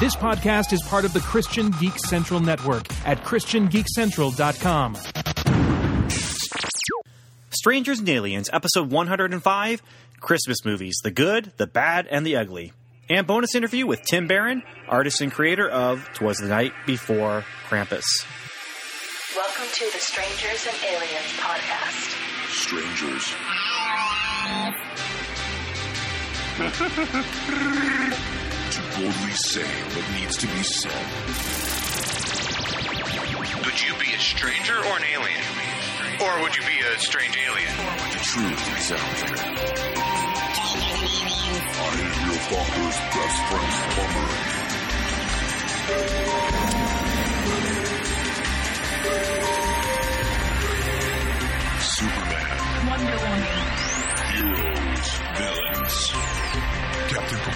This podcast is part of the Christian Geek Central Network at ChristianGeekCentral.com. Strangers and Aliens, episode 105 Christmas movies The Good, the Bad, and the Ugly. And bonus interview with Tim Barron, artist and creator of Twas the Night Before Krampus. Welcome to the Strangers and Aliens podcast. strangers. to boldly say what needs to be said. Would you be a stranger or an alien? Or would you be a strange alien? The truth is out there. I am your father's best friend, plumber. Superman. Wonder Woman.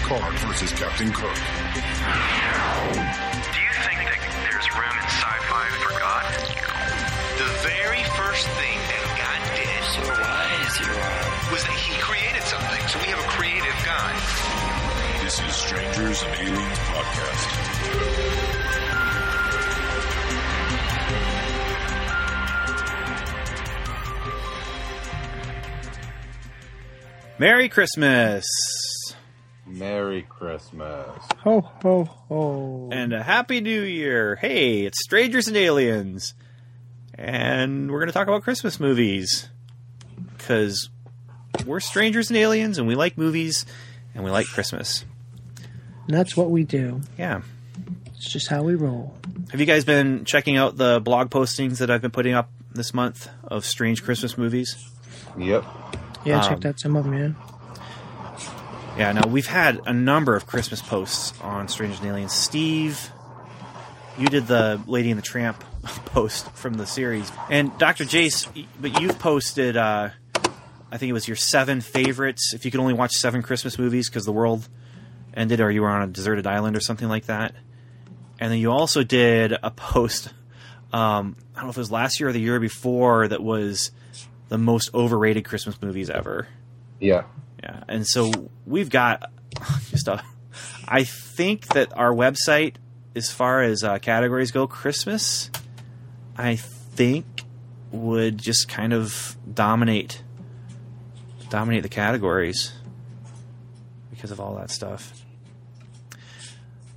Picard versus Captain Kirk. Do you think that there's room in sci-fi for God? The very first thing that God did was that He created something. So we have a creative God. This is Strangers and Aliens Podcast. Merry Christmas! Merry Christmas. Ho ho ho. And a Happy New Year! Hey, it's Strangers and Aliens! And we're going to talk about Christmas movies. Because we're strangers and aliens, and we like movies, and we like Christmas. And that's what we do. Yeah. It's just how we roll. Have you guys been checking out the blog postings that I've been putting up this month of strange Christmas movies? Yep. Yeah, Um, checked out some of them, man. Yeah, no, we've had a number of Christmas posts on Strange and Aliens. Steve, you did the Lady and the Tramp post from the series, and Dr. Jace, but you've posted. Uh, I think it was your seven favorites. If you could only watch seven Christmas movies because the world ended, or you were on a deserted island or something like that. And then you also did a post. Um, I don't know if it was last year or the year before that was the most overrated Christmas movies ever. Yeah. Yeah, and so we've got just a. I think that our website, as far as uh, categories go, Christmas, I think would just kind of dominate, dominate the categories because of all that stuff.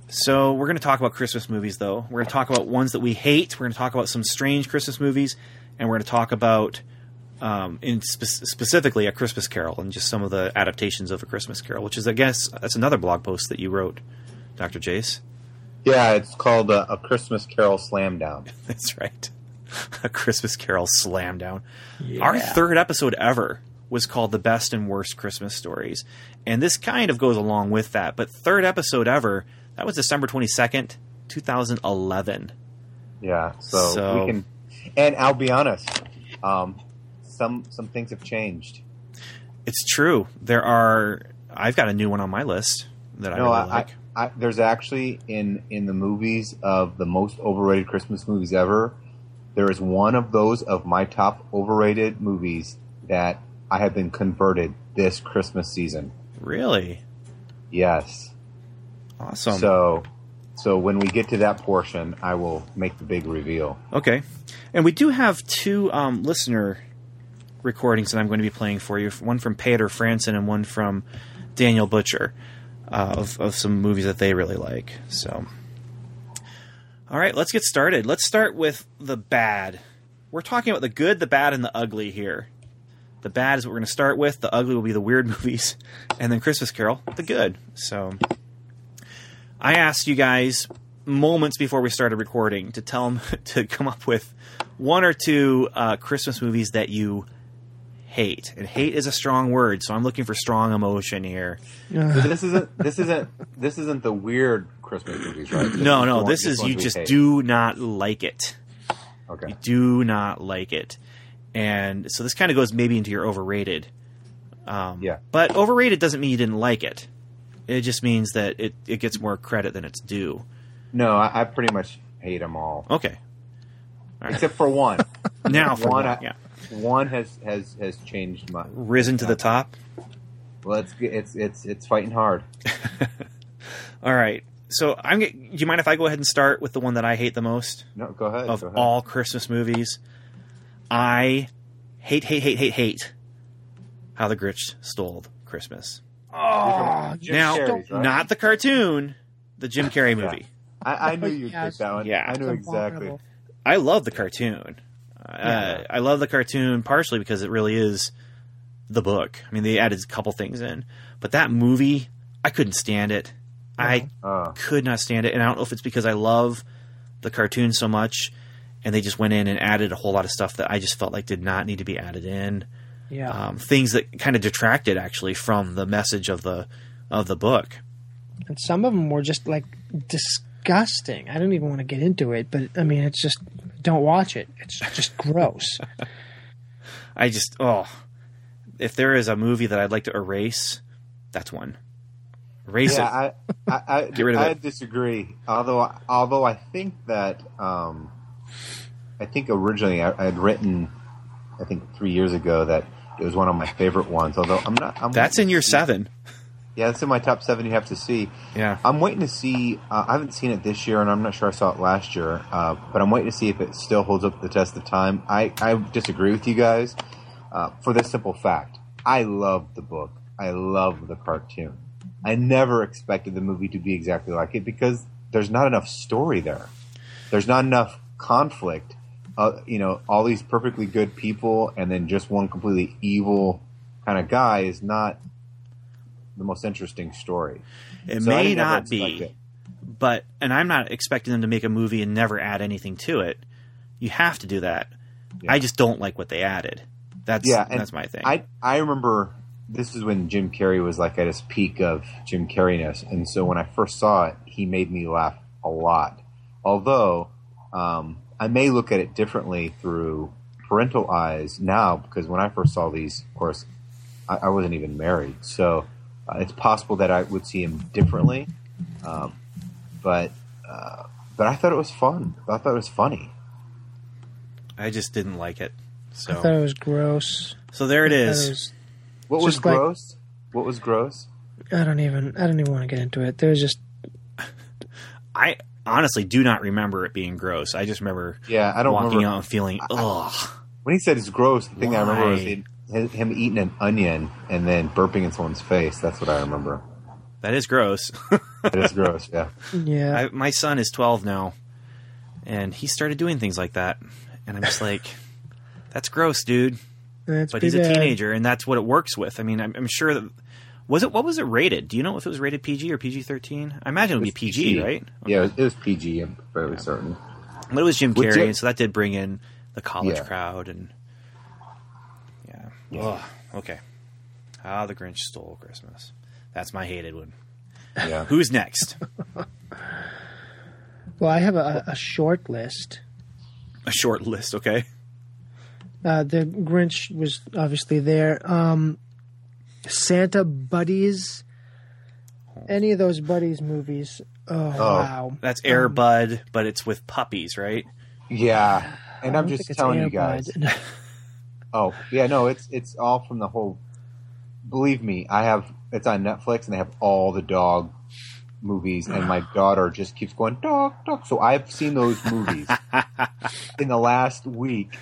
So we're going to talk about Christmas movies, though. We're going to talk about ones that we hate. We're going to talk about some strange Christmas movies, and we're going to talk about um, in spe- specifically a Christmas Carol and just some of the adaptations of a Christmas Carol, which is, I guess, that's another blog post that you wrote, Doctor Jace. Yeah, it's called uh, a Christmas Carol Slam Down. That's right, a Christmas Carol slam down. Our third episode ever was called the best and worst Christmas stories, and this kind of goes along with that. But third episode ever, that was December twenty second, two thousand eleven. Yeah, so, So- we can. And I'll be honest, um, some some things have changed. It's true. There are. I've got a new one on my list that I really I, like. I, I, there's actually in in the movies of the most overrated Christmas movies ever. There is one of those of my top overrated movies that I have been converted this Christmas season. really Yes. awesome. So, so when we get to that portion, I will make the big reveal. Okay. And we do have two um, listener recordings that I'm going to be playing for you. One from Peter Franson and one from Daniel Butcher uh, of, of some movies that they really like. So, all right, let's get started. Let's start with the bad. We're talking about the good, the bad, and the ugly here. The bad is what we're going to start with. The ugly will be the weird movies, and then Christmas Carol, the good. So, I asked you guys moments before we started recording to tell them to come up with one or two uh, Christmas movies that you hate. And hate is a strong word, so I'm looking for strong emotion here. So this isn't this isn't this isn't the weird Christmas movies, right? No, no, this is you just hate. do not like it. Okay. You do not like it. And so this kind of goes maybe into your overrated. Um, Yeah. But overrated doesn't mean you didn't like it. It just means that it, it gets more credit than it's due. No, I, I pretty much hate them all, Okay. except for one. Now for one, one, I- yeah. One has has has changed my. Risen to the top. Well, it's it's it's it's fighting hard. All right. So I'm. Do you mind if I go ahead and start with the one that I hate the most No, go ahead. of go ahead. all Christmas movies? I hate, hate, hate, hate, hate how the Grinch stole Christmas. Oh, Jim now, Carrey's, right? not the cartoon, the Jim Carrey movie. I, I knew you'd pick that one. Yeah. I knew exactly. I love the cartoon. Uh, I love the cartoon partially because it really is the book. I mean, they added a couple things in, but that movie, I couldn't stand it. I Uh, could not stand it, and I don't know if it's because I love the cartoon so much, and they just went in and added a whole lot of stuff that I just felt like did not need to be added in. Yeah. Um, things that kind of detracted actually from the message of the of the book. and some of them were just like disgusting. I don't even want to get into it, but I mean, it's just don't watch it. It's just gross. I just oh, if there is a movie that I'd like to erase, that's one. Erase it. I, I, I, Get rid of I it. disagree. Although, although I think that, um, I think originally I, I had written, I think three years ago that it was one of my favorite ones. Although I'm not. I'm That's in your seven. Yeah, it's in my top seven. You have to see. Yeah. I'm waiting to see. Uh, I haven't seen it this year, and I'm not sure I saw it last year. Uh, but I'm waiting to see if it still holds up the test of time. I, I disagree with you guys uh, for this simple fact. I love the book. I love the cartoon. I never expected the movie to be exactly like it because there's not enough story there. There's not enough conflict. Uh, you know, all these perfectly good people, and then just one completely evil kind of guy is not the most interesting story. It So may not be, it. but and I'm not expecting them to make a movie and never add anything to it. You have to do that. Yeah. I just don't like what they added. That's yeah, that's my thing. I I remember this is when Jim Carrey was like at his peak of Jim Carreyness, and so when I first saw it, he made me laugh a lot. Although um, I may look at it differently through parental eyes now, because when I first saw these, of course, I, I wasn't even married, so uh, it's possible that I would see him differently. Um, but uh, but I thought it was fun. I thought it was funny. I just didn't like it. So I thought So it was gross. so there it I was- What was Just like- gross? What was gross? I don't even. I don't even want to get into it. There was just. I honestly do not remember it being gross. I just remember Yeah, I don't walking remember. out and feeling ugh. When he said it's gross, the thing I remember was Why? He, him eating an onion and then burping in someone's face. That's what I remember. That is gross. that is gross. Yeah. Yeah. I, my son is 12 now, and he started doing things like that, and I'm just like, that's gross, dude. that's But he's a bad. teenager, and that's what it works with. I mean, I'm, I'm sure that was it. What was it rated? Do you know if it was rated PG or PG-13? I imagine it would be It was PG, right? Yeah, it was, it was PG. I'm fairly certain. But it was Jim Would Carrey, you- and so that did bring in the college Yeah. crowd, and yeah. Ugh, okay. How the Grinch stole Christmas. That's my hated one. Yeah. Who's next? Well, I have a, a short list. A short list, okay? Uh, the Grinch was obviously there. Um, Santa Buddies. Any of those Buddies movies. Oh, wow. That's Air Bud, but it's with puppies, right? Yeah. And I I'm just telling you guys. Bud. Oh, yeah, no, it's it's all from the whole. Believe me, I have. It's on Netflix, and they have all the dog movies, and my daughter just keeps going dog dog. So I've seen those movies in the last week,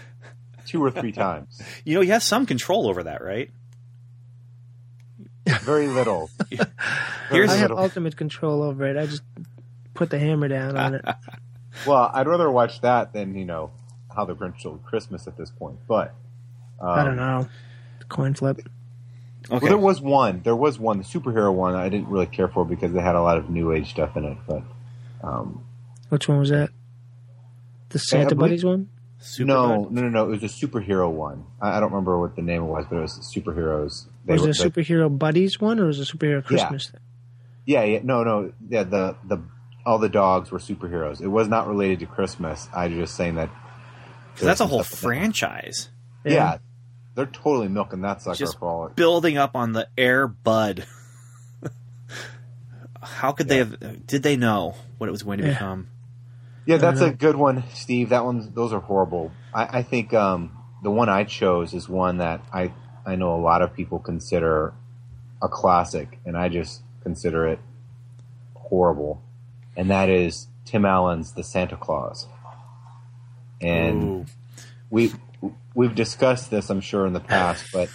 two or three times. You know, you have some control over that, right? Very little. Very Here's- I have little. ultimate control over it. I just put the hammer down on it. Well, I'd rather watch that than you know how the Grinch stole Christmas at this point. But um, I don't know. Coin flip. Okay. Well, there was one. There was one, the superhero one. I didn't really care for because they had a lot of new age stuff in it. But um, Which one was that? The Santa believe- Buddies one? Super no, Bud? no, no, no. It was a superhero one. I, I don't remember what the name was, but it was superheroes. They Was were- it a superhero buddies one or was it a superhero Christmas? thing? yeah, yeah, no, no. Yeah, the the all the dogs were superheroes. It was not related to Christmas. I was just saying that. 'Cause that's a whole was some stuff in franchise. there. Yeah. They're totally milking that sucker Just for all it. building up on the Air Bud. How could they have? Did they know what it was going to Yeah. become? Yeah, that's a good one, Steve. That one's those are horrible. I, I think um, the one I chose is one that I I know a lot of people consider a classic, and I just consider it horrible. and that is Tim Allen's The Santa Claus. And Ooh. we we've discussed this, I'm sure, in the past, but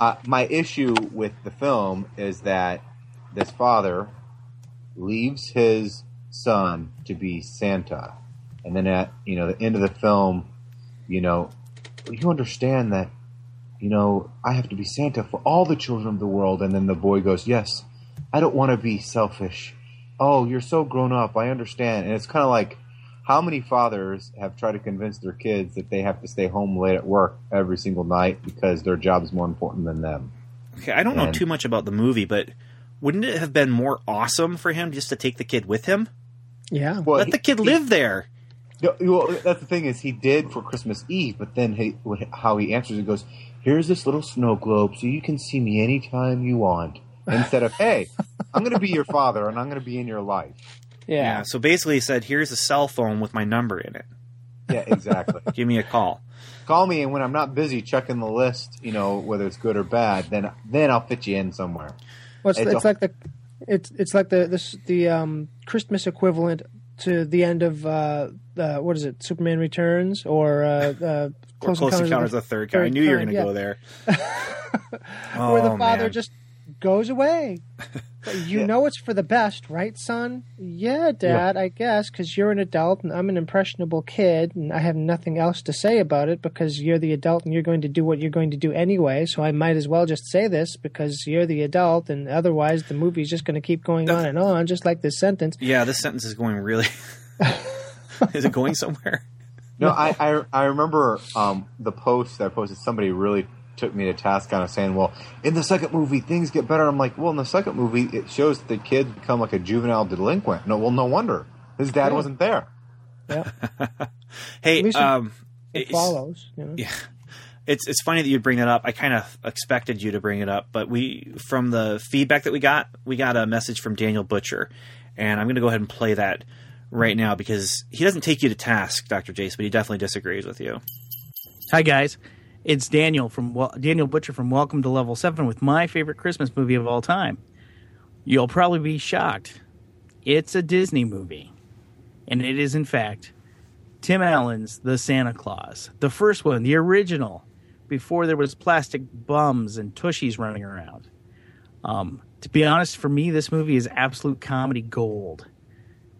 uh, my issue with the film is that this father leaves his son to be Santa, and then at you know the end of the film, you know, you understand that you know I have to be Santa for all the children of the world, and then the boy goes, "Yes, I don't want to be selfish." Oh, you're so grown up. I understand, and it's kind of like how many fathers have tried to convince their kids that they have to stay home late at work every single night because their job is more important than them? Okay, I don't know too much about the movie, but wouldn't it have been more awesome for him just to take the kid with him? Yeah. Well, Let he- the kid he- live there. No, well, that's the thing is he did for Christmas Eve, but then he, how he answers it goes, "Here's this little snow globe, so you can see me anytime you want." Instead of, "Hey, I'm going to be your father, and I'm going to be in your life." Yeah. So basically, he said, "Here's a cell phone with my number in it. Yeah, exactly. Give me a call." Call me, and when I'm not busy checking the list, you know whether it's good or bad, then then I'll fit you in somewhere. Well, it's, It's it's a- like the it's it's like the this the um, Christmas equivalent to the end of uh, uh, what is it? Superman Returns or uh, uh, Or Close, Close Encounters Encounters of of the Third Kind. I knew you were going to yeah. go there. where the Oh, father man. just goes away. But you Yeah. know it's for the best, right, son? Yeah, Dad, I guess, because you're an adult and I'm an impressionable kid, and I have nothing else to say about it because you're the adult and you're going to do what you're going to do anyway. So I might as well just say this because you're the adult, and otherwise the movie's just going to keep going on and on, just like this sentence. Yeah, this sentence is going really. is it going somewhere? No, I, I I remember um, the post that I posted. Somebody really took me to task kind of saying, "Well, in the second movie, things get better." I'm like, "Well, in the second movie, it shows that the kid become like a juvenile delinquent." No, well, no wonder his dad Yeah. wasn't there. Yeah, Hey, it- um, it it's- follows. You know? Yeah. It's it's funny that you bring that up. I kind of expected you to bring it up, but we from the feedback that we got, we got a message from Daniel Butcher, and I'm going to go ahead and play that right now because he doesn't take you to task, Doctor Jace, but he definitely disagrees with you. Hi guys, it's Daniel from Daniel Butcher from Welcome to Level Seven with my favorite Christmas movie of all time. You'll probably be shocked. It's a Disney movie, and it is in fact Tim Allen's The Santa Claus, the first one, the original, before there was plastic bums and tushies running around. Um, to be honest, for me, this movie is absolute comedy gold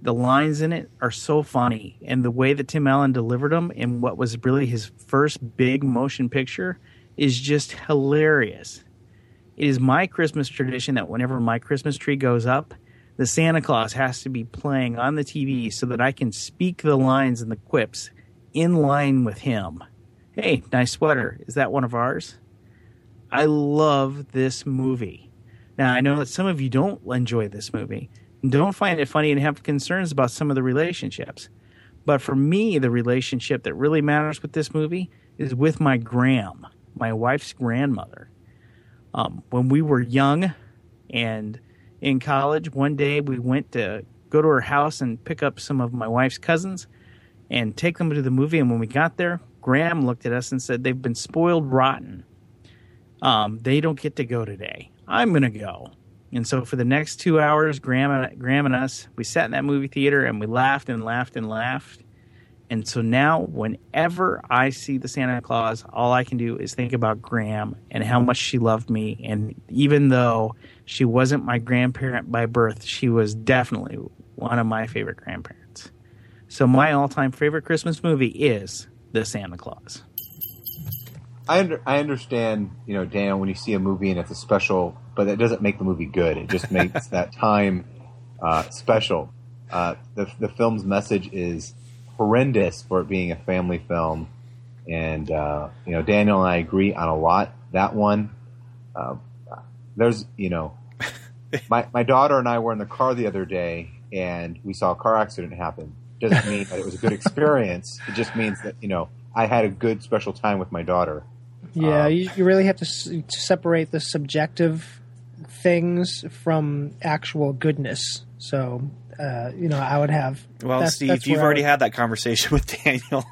the lines in it are so funny and the way that tim allen delivered them in what was really his first big motion picture is just hilarious. It is my christmas tradition that whenever my christmas tree goes up the santa claus has to be playing on the tv so that i can speak the lines and the quips in line with him. Hey nice sweater. Is that one of ours? I love this movie. Now i know that some of you don't enjoy this movie don't find it funny and have concerns about some of the relationships. But for me, the relationship that really matters with this movie is with my Gram, my wife's grandmother. Um, when we were young and in college, one day we went to go to her house and pick up some of my wife's cousins and take them to the movie. And when we got there, Gram looked at us and said, They've been spoiled rotten. Um, they don't get to go today. I'm going to go. And so for the next two hours, Gram and, Gram and us, we sat in that movie theater and we laughed and laughed and laughed. And so now, whenever I see the Santa Claus, all I can do is think about Gram and how much she loved me. And even though she wasn't my grandparent by birth, she was definitely one of my favorite grandparents. So my all-time favorite Christmas movie is The Santa Claus. I under, I understand, you know, Dan, when you see a movie and it's a special, but that doesn't make the movie good. It just makes that time uh, special. Uh, the the film's message is horrendous for it being a family film, and uh, you know, Daniel and I agree on a lot. That one, uh, there's, you know, my my daughter and I were in the car the other day, and we saw a car accident happen. Doesn't mean that it was a good experience. It just means that you know I had a good special time with my daughter. Yeah, Um, you, you really have to, s- to separate the subjective things from actual goodness. So, uh, you know, I would have. Well, that's- Steve, that's you've already would- had that conversation with Daniel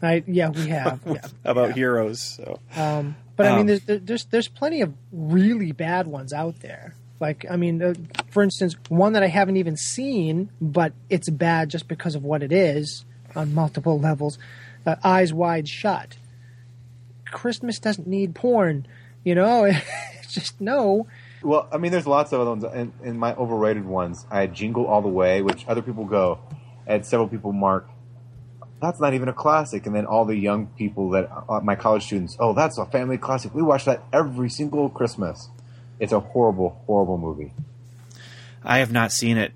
I, yeah, we have. Yeah. about heroes. So Um, but I mean, Um, there's there's there's plenty of really bad ones out there. Like, I mean, uh, for instance, one that I haven't even seen, but it's bad just because of what it is on multiple levels. Uh, Eyes Wide Shut. Christmas doesn't need porn, you know. it's just no. Well, I mean, there's lots of other ones. In, in my overrated ones, I had Jingle All the Way, which other people go. I had several people mark, that's not even a classic. And then all the young people that, uh, my college students, oh, that's a family classic. We watch that every single Christmas. It's a horrible, horrible movie. I have not seen it.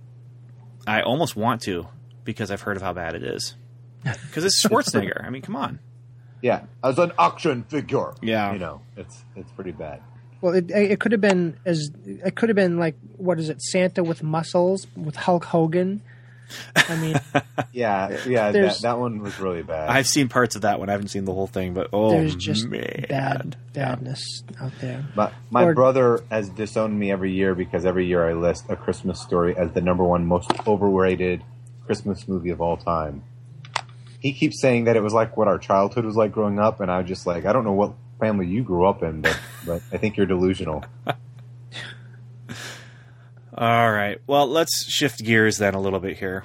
I almost want to because I've heard of how bad it is. Because it's Schwarzenegger. I mean, come on. Yeah, as an action figure. Yeah. you know, it's it's pretty bad. Well, it it could have been as it could have been like what is it? Santa with muscles with Hulk Hogan. I mean, Yeah, yeah, that, that one was really bad. I've seen parts of that one. I haven't seen the whole thing, but oh there's just man. bad badness out there. My, my Or- brother has disowned me every year because every year I list A Christmas Story as the number one most overrated Christmas movie of all time. He keeps saying that it was like what our childhood was like growing up, and I was just like, I don't know what family you grew up in, but, but I think you're delusional. All right. Well, let's shift gears then a little bit here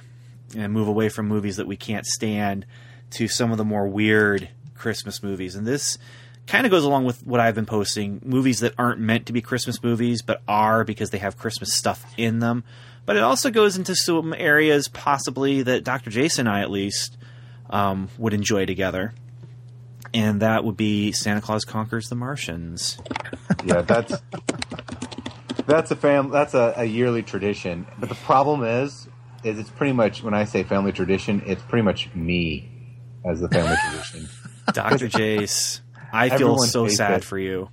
and move away from movies that we can't stand to some of the more weird Christmas movies. And this kind of goes along with what I've been posting movies that aren't meant to be Christmas movies, but are because they have Christmas stuff in them. But it also goes into some areas possibly that Dr. Jason and I, at least, um, would enjoy together. And that would be Santa Claus Conquers the Martians. Yeah, that's that's a fam that's a, a yearly tradition. But the problem is, is it's pretty much when I say family tradition, it's pretty much me as the family tradition. Dr. Jace, I feel so sad it. for you.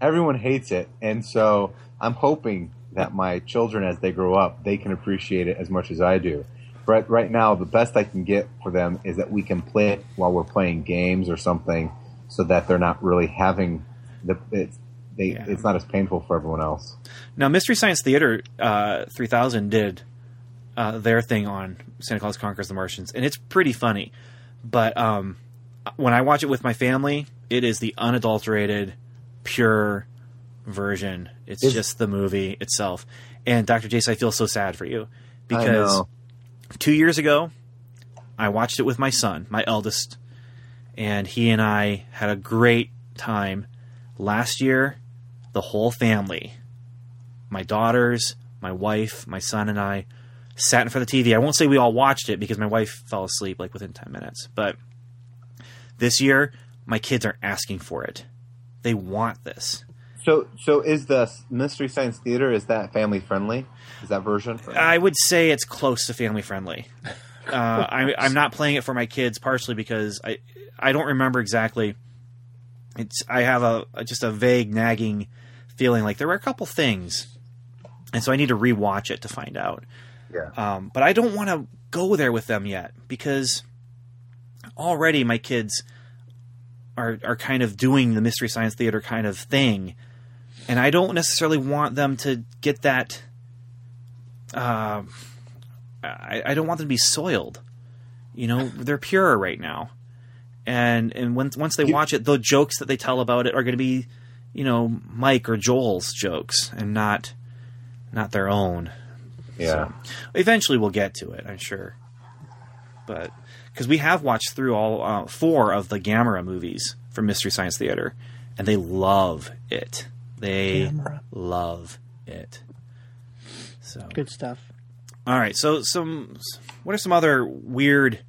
everyone hates it, and so I'm hoping that my children, as they grow up, they can appreciate it as much as I do. But right now, the best I can get for them is that we can play it while we're playing games or something, so that they're not really having the it's they Yeah. it's not as painful for everyone else. Now, Mystery Science Theater uh, 3000 did uh, their thing on Santa Claus Conquers the Martians, and it's pretty funny. But um, when I watch it with my family, it is the unadulterated, pure version. It's Is- just the movie itself. And Dr. Jace, I feel so sad for you because. Two years ago, I watched it with my son, my eldest, and he and I had a great time. Last year, the whole family, my daughters, my wife, my son, and I, sat in front of the TV. I won't say we all watched it because my wife fell asleep like within 10 minutes. But this year, my kids are asking for it. They want this. So so is the Mystery Science Theater is that family friendly? Is that version? I would say it's close to family friendly. Uh, I, I'm not playing it for my kids, partially because I I don't remember exactly. It's I have a just a vague nagging feeling like there were a couple things, and so I need to rewatch it to find out. yeah. Um, but I don't want to go there with them yet because already my kids are are kind of doing the mystery science theater kind of thing, and I don't necessarily want them to get that. Uh, I, I don't want them to be soiled. You know, they're pure right now, and and when, once they watch it, the jokes that they tell about it are going to be, you know, Mike or Joel's jokes, and not not their own. Yeah. So, eventually, we'll get to it, I'm sure. But because we have watched through all uh, four of the Gamera movies from Mystery Science Theater, and they love it. They Gamera. love it. So Good stuff. all right. So some what are some other weird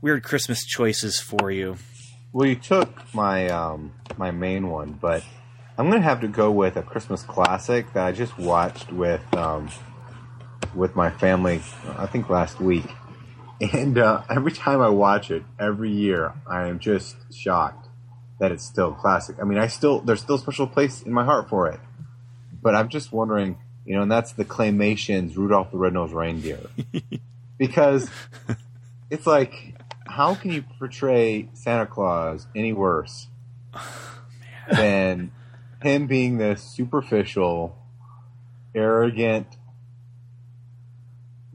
weird Christmas choices for you? Well, you took my um, my main one, but I'm gonna have to go with a Christmas classic that I just watched with um, with my family. I think last week, and uh, every time I watch it, every year, I am just shocked that it's still classic. I mean, I still there's still a special place in my heart for it, but I'm just wondering, you know, and that's the Claymation's Rudolph the Red-Nosed Reindeer, because it's like, how can you portray Santa Claus any worse than him being this superficial, arrogant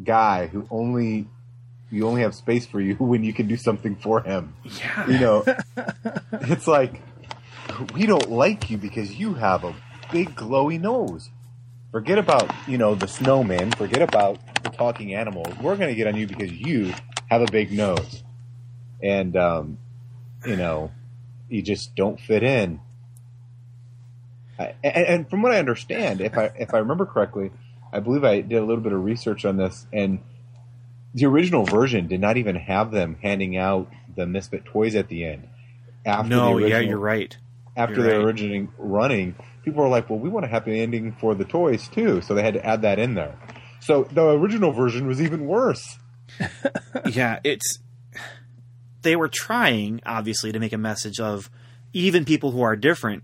guy who only you only have space for you when you can do something for him. Yeah. You know, it's like we don't like you because you have a big glowy nose. Forget about you know the snowman, forget about the talking animals. We're going to get on you because you have a big nose, and um, you know you just don't fit in. I, and, and from what I understand, if I if I remember correctly, I believe I did a little bit of research on this, and the original version did not even have them handing out the Misfit toys at the end. After no, the original, yeah, you're right. After You're right. originally running, people were like, "Well, we want a happy ending for the toys too," so they had to add that in there. So the original version was even worse. yeah, it's they were trying obviously to make a message of even people who are different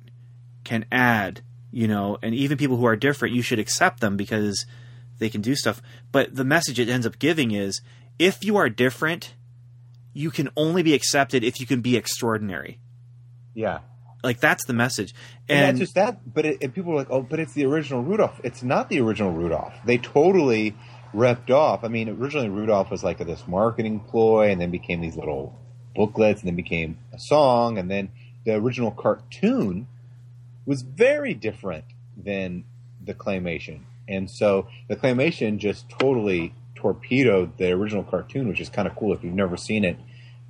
can add, you know, and even people who are different, you should accept them because they can do stuff. But the message it ends up giving is if you are different, you can only be accepted if you can be extraordinary. Yeah, Like that's the message. and, And, just that, but it, and people were like, "Oh, but it's the original Rudolph." It's not the original Rudolph. They totally ripped off. I mean, originally Rudolph was like this marketing ploy, and then became these little booklets, and then became a song, and then the original cartoon was very different than the claymation, and so the claymation just totally torpedoed the original cartoon, which is kind of cool. If you've never seen it,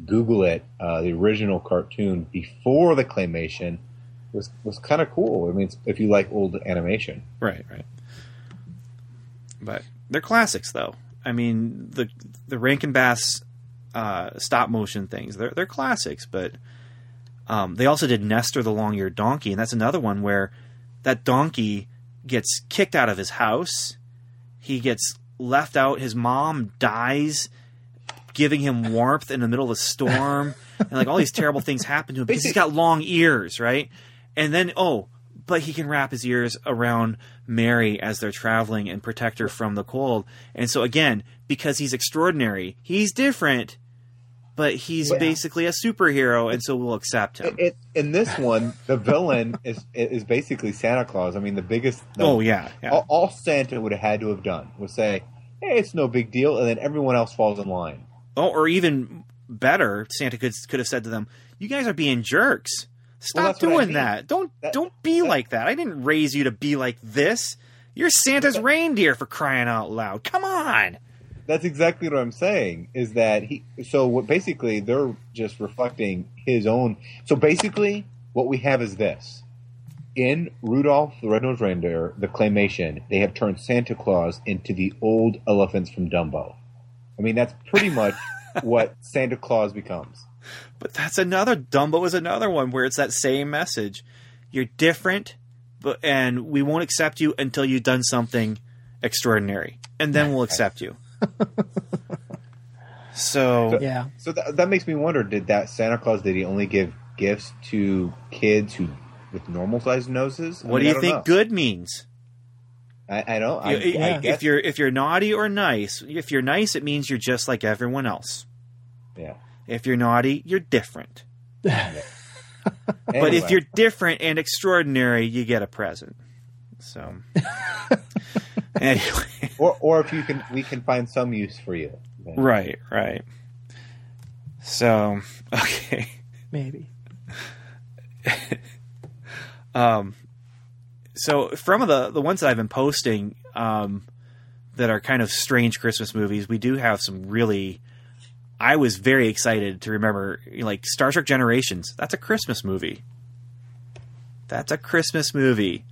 Google it. Uh, the original cartoon before the claymation was was kind of cool. I mean, if you like old animation, Right, right. But they're classics, though. I mean, the the Rankin Bass uh, stop motion things they're they're classics. But um, they also did Nestor the long eared donkey, and that's another one where that donkey gets kicked out of his house. He gets left out. His mom dies, giving him warmth in the middle of a storm, and like all these terrible things happen to him because he's got long ears, right? And then oh, but he can wrap his ears around Mary as they're traveling and protect her from the cold. And so again, because he's extraordinary, he's different, but he's Yeah. basically a superhero, and so we'll accept him. it, in this one, the villain is is basically Santa Claus. I mean, the biggest. the- oh yeah, yeah. All, all Santa would have had to have done was say, "Hey, it's no big deal," and then everyone else falls in line. Oh, or even better, Santa could could have said to them, "You guys are being jerks. Stop I doing that. Don't That- don't be that- like that. I didn't raise you to be like this. You're Santa's reindeer for crying out loud. Come on." That's exactly what I'm saying. Is that he? So what? Basically, they're just reflecting his own. So basically, what we have is this: in Rudolph the Red-Nosed Reindeer, the claymation, they have turned Santa Claus into the old elephants from Dumbo. I mean, that's pretty much what Santa Claus becomes. But that's another Dumbo is another one where it's that same message. You're different, but and we won't accept you until you've done something extraordinary, and then we'll accept you. So Yeah. So that, that makes me wonder: Did that Santa Claus? Did he only give gifts to kids who with normal sized noses? I what mean, do you think know. good means? I, I don't. I, You- I if you're if you're naughty or nice, if you're nice, it means you're just like everyone else. yeah. If you're naughty, you're different. But Anyway. if you're different and extraordinary, you get a present. So anyway, or or if you can, we can find some use for you. then. right, right. So okay. Maybe. Um, so from the the ones that I've been posting, um, that are kind of strange Christmas movies, we do have some really. I was very excited to remember, like Star Trek Generations. That's a Christmas movie. That's a Christmas movie.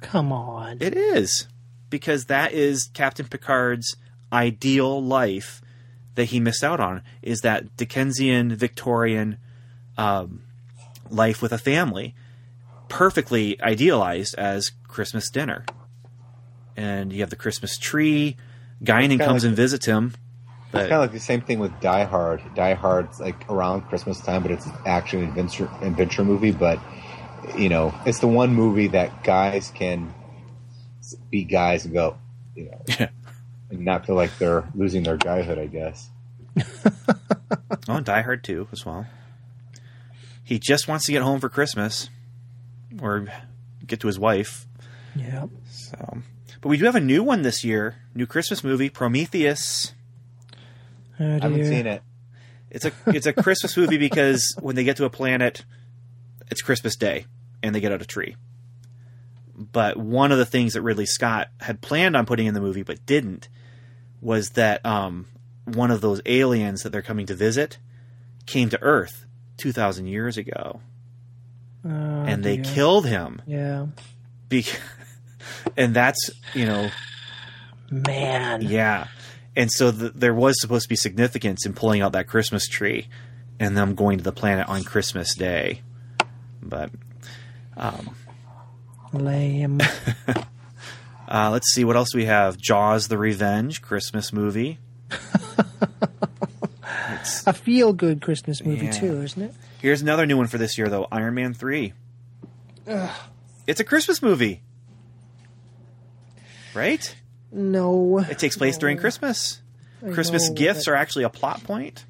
Come on. It is because that is Captain Picard's ideal life that he missed out on. Is that Dickensian Victorian um, life with a family, perfectly idealized as Christmas dinner, and you have the Christmas tree. Guinan comes like- and visits him, It's kind of like the same thing with Die Hard. Die Hard's like around Christmas time, but it's actually an adventure adventure movie. But you know, it's the one movie that guys can be guys and go, you know, Yeah. and not feel like they're losing their guyhood. I guess. oh, and Die Hard too as well. He just wants to get home for Christmas, or get to his wife. Yeah. So, but we do have a new one this year, new Christmas movie, Prometheus. Oh, I haven't seen it. It's a it's a Christmas movie because when they get to a planet, it's Christmas Day and they get out a tree. but one of the things that Ridley Scott had planned on putting in the movie but didn't was that um, one of those aliens that they're coming to visit came to Earth 2,000 years ago. Oh, and they dear. killed him. Yeah. Be- and that's, you know, Man. yeah. And so th- there was supposed to be significance in pulling out that Christmas tree and them going to the planet on Christmas Day. But Lame. uh, let's see, what else we have? Jaws the Revenge, Christmas movie. a feel good Christmas movie, Yeah. too, isn't it? Here's another new one for this year, though Iron Man 3. It's a Christmas movie. Right? No. It takes place during Christmas. Christmas know, gifts but- are actually a plot point.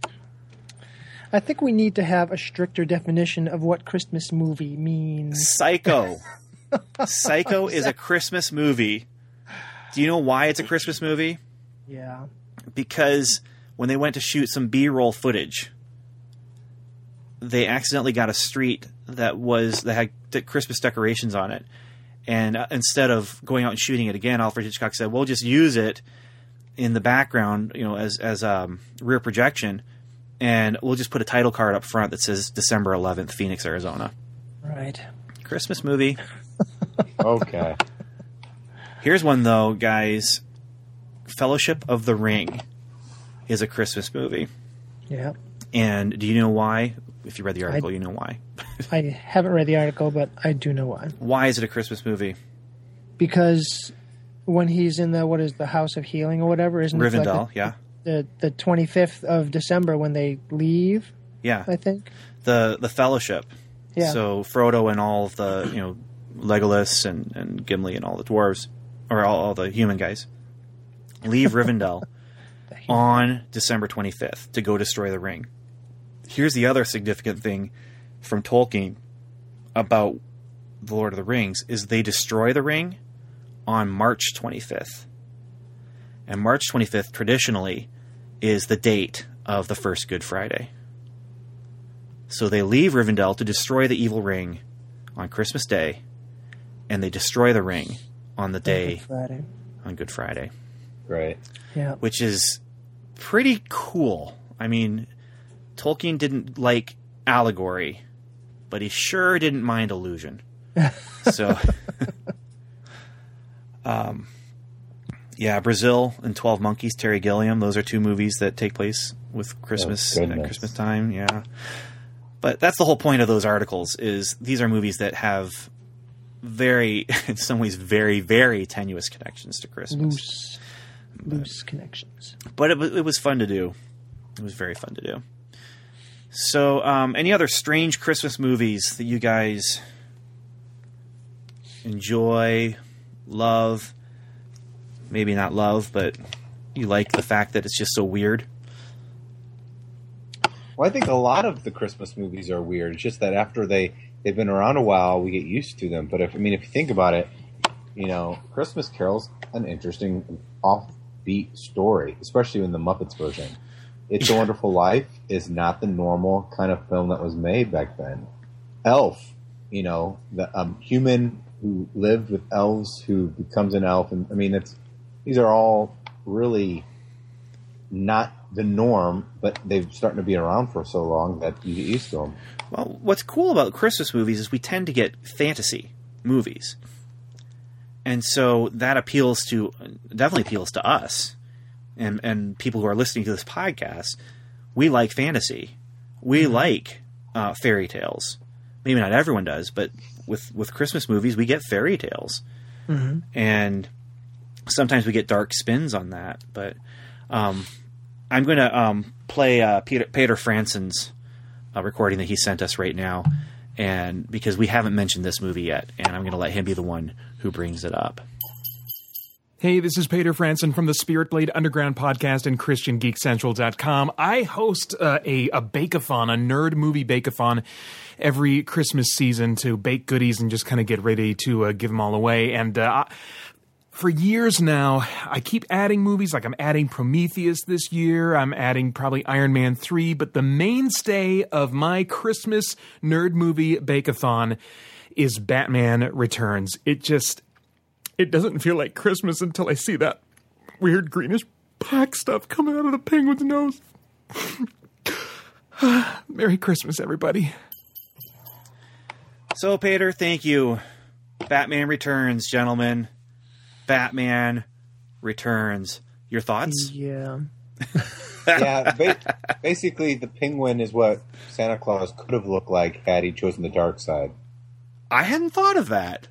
I think we need to have a stricter definition of what Christmas movie means. Psycho. Psycho is a Christmas movie. Do you know why it's a Christmas movie? Yeah. Because when they went to shoot some B-roll footage, they accidentally got a street that was that had de- Christmas decorations on it. And uh, instead of going out and shooting it again, Alfred Hitchcock said, "We'll just use it in the background, you know, as as um, rear projection, and we'll just put a title card up front that says December 11th, Phoenix, Arizona." Right. Christmas movie. Okay. Here's one though, guys. Fellowship of the Ring is a Christmas movie. Yeah. And do you know why? If you read the article, you know why. I haven't read the article, but I do know why. Why is it a Christmas movie? Because when he's in the what is the House of Healing or whatever, isn't it Rivendell, like yeah. the the twenty fifth of December when they leave? Yeah. I think. The the Fellowship. Yeah. So Frodo and all of the, you know, Legolas and, and Gimli and all the dwarves or all, all the human guys leave Rivendell on December 25th to go destroy the ring. Here's the other significant thing from Tolkien about the Lord of the Rings is they destroy the ring on March 25th. And March 25th traditionally is the date of the first Good Friday. So they leave Rivendell to destroy the evil ring on Christmas Day, and they destroy the ring on the day Friday. on Good Friday, Right. Yeah. which is pretty cool. I mean, Tolkien didn't like allegory, but he sure didn't mind illusion. so, um, yeah, Brazil and Twelve Monkeys, Terry Gilliam. Those are two movies that take place with Christmas Oh, at. Christmas time. Yeah, but that's the whole point of those articles. Is these are movies that have very, in some ways, very, very tenuous connections to Christmas. Loose. Loose connections. But it, it was fun to do. It was very fun to do. So, um, any other strange Christmas movies that you guys enjoy, love? Maybe not love, but you like the fact that it's just so weird. Well, I think a lot of the Christmas movies are weird. It's just that after they they've been around a while, we get used to them. But if I mean, if you think about it, you know, Christmas Carol's an interesting offbeat story, especially in the Muppets version. It's a Wonderful Life is not the normal kind of film that was made back then. Elf, you know, the um, human who lived with elves who becomes an elf, and I mean, it's these are all really not the norm, but they've starting to be around for so long that you get used to them. Well, what's cool about Christmas movies is we tend to get fantasy movies. And so that appeals to definitely appeals to us and and people who are listening to this podcast. We like fantasy. We like uh, fairy tales. Maybe not everyone does, but with with Christmas movies, we get fairy tales, and sometimes we get dark spins on that. But um, I'm going to um, play uh, Peter Peter Fransen's uh, recording that he sent us right now, and because we haven't mentioned this movie yet, and I'm going to let him be the one who brings it up. Hey, this is Peter Franson from the Spirit Blade Underground podcast and ChristianGeekCentral.com. I host uh, a, a bake-a-thon, a nerd movie bake-a-thon every Christmas season to bake goodies and just kind of get ready to uh, give them all away. And uh, for years now, I keep adding movies. Like I'm adding Prometheus this year. I'm adding probably Iron Man 3. But the mainstay of my Christmas nerd movie bake-a-thon is Batman Returns. It just it doesn't feel like Christmas until I see that weird greenish black stuff coming out of the penguin's nose. Merry Christmas, everybody. So, Peter, thank you. Batman Returns, gentlemen. Batman Returns. Your thoughts? Yeah. yeah, ba- basically, the penguin is what Santa Claus could have looked like had he chosen the dark side. I hadn't thought of that.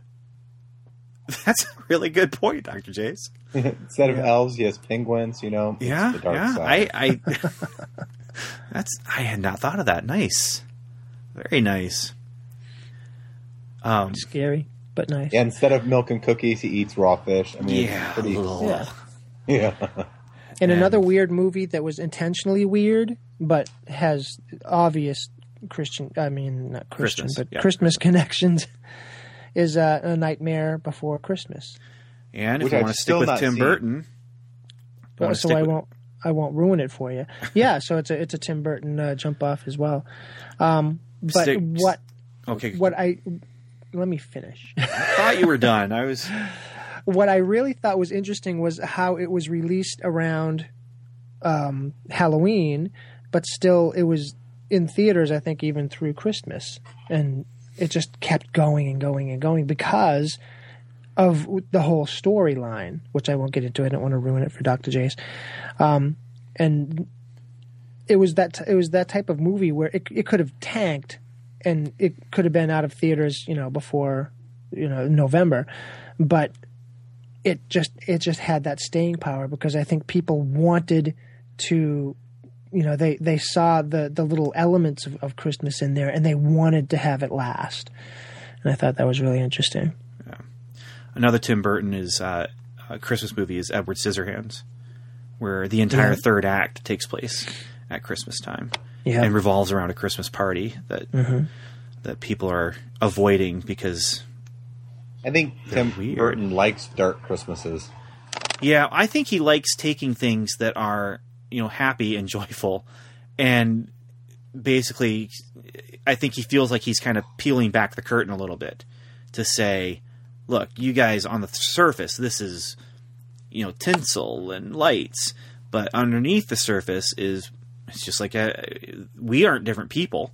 That's a really good point, Dr. Jace. Instead of elves, he has penguins. You know, Yeah, the dark yeah. side. I, I that's I had not thought of that. Nice, very nice. Um, Scary, but nice. yeah, instead of milk and cookies, he eats raw fish. I mean, yeah, pretty. Yeah. yeah. And And- another weird movie that was intentionally weird, but has obvious Christian, I mean, not Christian, Christmas, but yeah. Christmas connections is uh, A Nightmare Before Christmas. And if Which you want to stick with Tim seen. Burton, you so I with- won't, I won't ruin it for you. Yeah, so it's a, it's a Tim Burton uh, jump off as well. Um, but Stick- what, Okay, what I, let me finish. I thought you were done. I was. what I really thought was interesting was how it was released around um, Halloween, but still it was in theaters. I think even through Christmas, and it just kept going and going and going because of the whole storyline, which I won't get into. I don't want to ruin it for Doctor Jace. Um, and it was that it was that type of movie where it it could have tanked, and it could have been out of theaters, you know, before you know November, but it just it just had that staying power because I think people wanted to you know they they saw the the little elements of, of Christmas in there and they wanted to have it last and I thought that was really interesting Another Tim Burton is uh, a Christmas movie is Edward Scissorhands, where the entire Yeah. third act takes place at Christmas time Yeah. and revolves around a Christmas party that that people are avoiding because I think Tim weird. Burton likes dark Christmases. Yeah, I think he likes taking things that are, you know, happy and joyful and basically I think he feels like he's kind of peeling back the curtain a little bit to say, look, you guys on the surface, this is, you know, tinsel and lights, but underneath the surface is it's just like a, we aren't different people.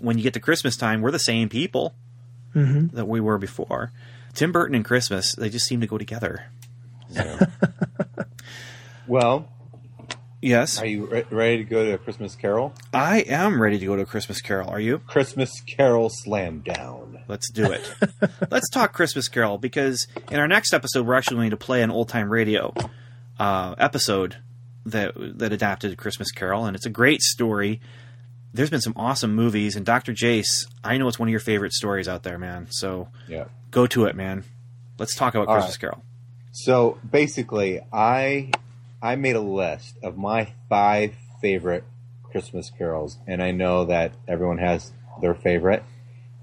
When you get to Christmas time, we're the same people mm-hmm. that we were before. Tim Burton and Christmas, they just seem to go together. Well, Yes, are you re- ready to go to a Christmas Carol? I am ready to go to a Christmas Carol. Are you? Christmas Carol Slam Down. Let's do it. Let's talk Christmas Carol because in our next episode, we're actually going to play an old time radio uh, episode that that adapted Christmas Carol, and it's a great story. There's been some awesome movies, and Dr. Jace, I know it's one of your favorite stories out there, man. So Yeah. go to it, man. Let's talk about All Christmas right. Carol. So basically, I I made a list of my five favorite Christmas carols, and I know that everyone has their favorite,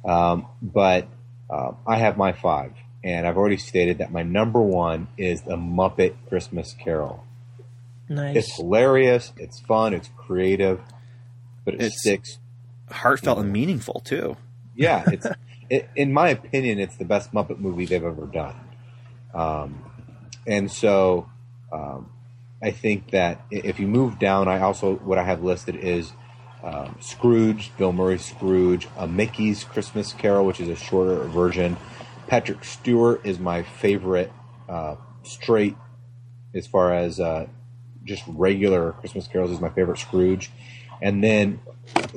um, but uh, I have my five, and I've already stated that my number one is the Muppet Christmas Carol. nice It's hilarious, it's fun, it's creative, but it It's- sticks. Heartfelt and meaningful too. Yeah, it's it, in my opinion, it's the best Muppet movie they've ever done. Um, and so, um, I think that if you move down, I also what I have listed is um, Scrooge, Bill Murray's Scrooge, Mickey's Christmas Carol, which is a shorter version. Patrick Stewart is my favorite uh, straight as far as uh, just regular Christmas carols is my favorite Scrooge. And then,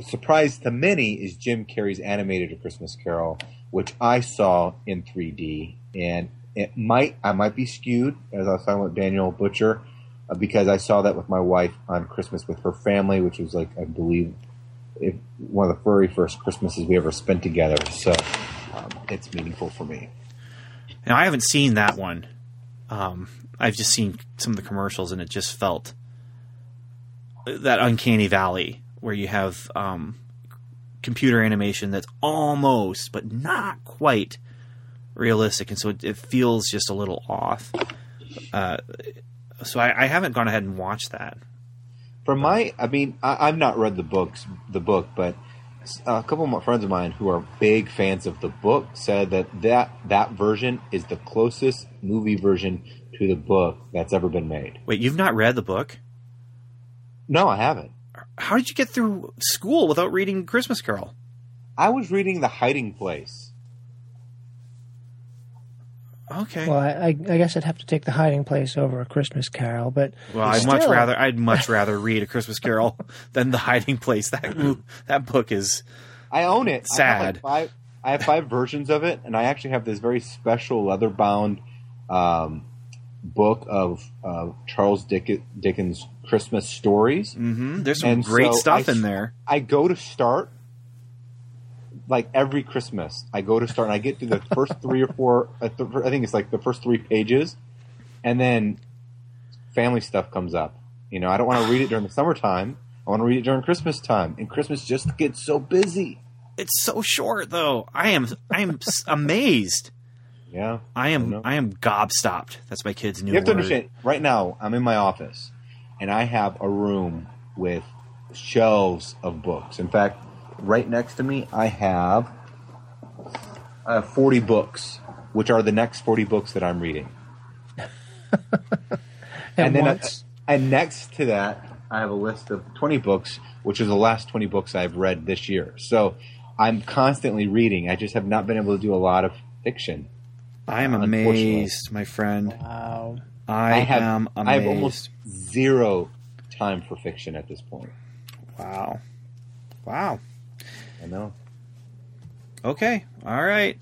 surprise to many, is Jim Carrey's animated A Christmas Carol, which I saw in 3D, and it might I might be skewed as I talking with Daniel Butcher uh, because I saw that with my wife on Christmas with her family, which was like I believe it, one of the very first Christmases we ever spent together. So um, it's meaningful for me. Now I haven't seen that one. Um, I've just seen some of the commercials, and it just felt that uncanny valley where you have um, computer animation that's almost, but not quite realistic, and so it, it feels just a little off. Uh, so I, I haven't gone ahead and watched that. For my, I mean, I, I've not read the books, the book, but a couple of my friends of mine who are big fans of the book said that that, that version is the closest movie version to the book that's ever been made. Wait, you've not read the book? No, I haven't. How did you get through school without reading Christmas Carol? I was reading The Hiding Place. Okay. Well, I, I, I guess I'd have to take the hiding place over a Christmas Carol, but Well, I'd much rather I'd much rather read a Christmas Carol than the Hiding Place. That that book is I own it. I have, Sad. like five, I have five versions of it, and I actually have this very special leather bound um, book of uh, Charles Dick- Dickens' Christmas stories. mhm, there's some And great so stuff I- in there. I go to start like every Christmas. I go to start and I get to the first three or four. Uh, I think it's like the first three pages, and then family stuff comes up. You know, I don't want to read it during the summertime. I want to read it during Christmas time, and Christmas just gets so busy. It's so short though. I am I am amazed. Yeah, I I am know. I am gobstopped. That's my kid's new You have to word. understand. Right now, I'm in my office, and I have a room with shelves of books. In fact, right next to me, I have I have 40 books, which are the next 40 books that I'm reading. at and then, once. uh, and next to that, I have a list of 20 books, which is the last 20 books I've read this year. So I'm constantly reading. I just have not been able to do a lot of fiction. I am amazed, my friend. wow. I, have am amazed. I have almost zero time for fiction at this point. wow. Wow. I know. Okay. All right.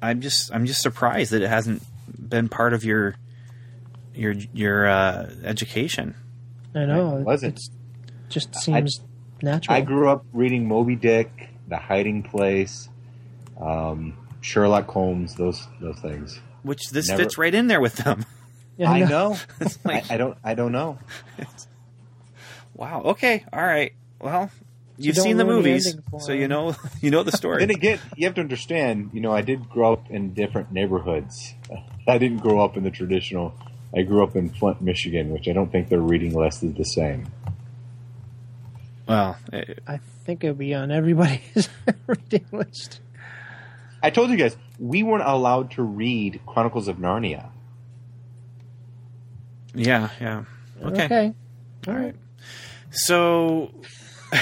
I'm just I'm just surprised that it hasn't been part of your your your uh, education. I know. It wasn't. It's just seems natural. I grew up reading Moby Dick, The Hiding Place, um, Sherlock Holmes, those those things. Which this Never- fits right in there with them. Yeah, I no. know. It's I, I don't. I don't know. wow. Okay. All right. Well, you've seen the ruin the movies, so you know you know the story. Then again, you have to understand. You know, I did grow up in different neighborhoods. I didn't grow up in the traditional. I grew up in Flint, Michigan, which I don't think their reading list is the same. well, eh, I think it would be on everybody's reading list. I told you guys we weren't allowed to read Chronicles of Narnia. yeah, yeah. Okay. Okay. All right. So,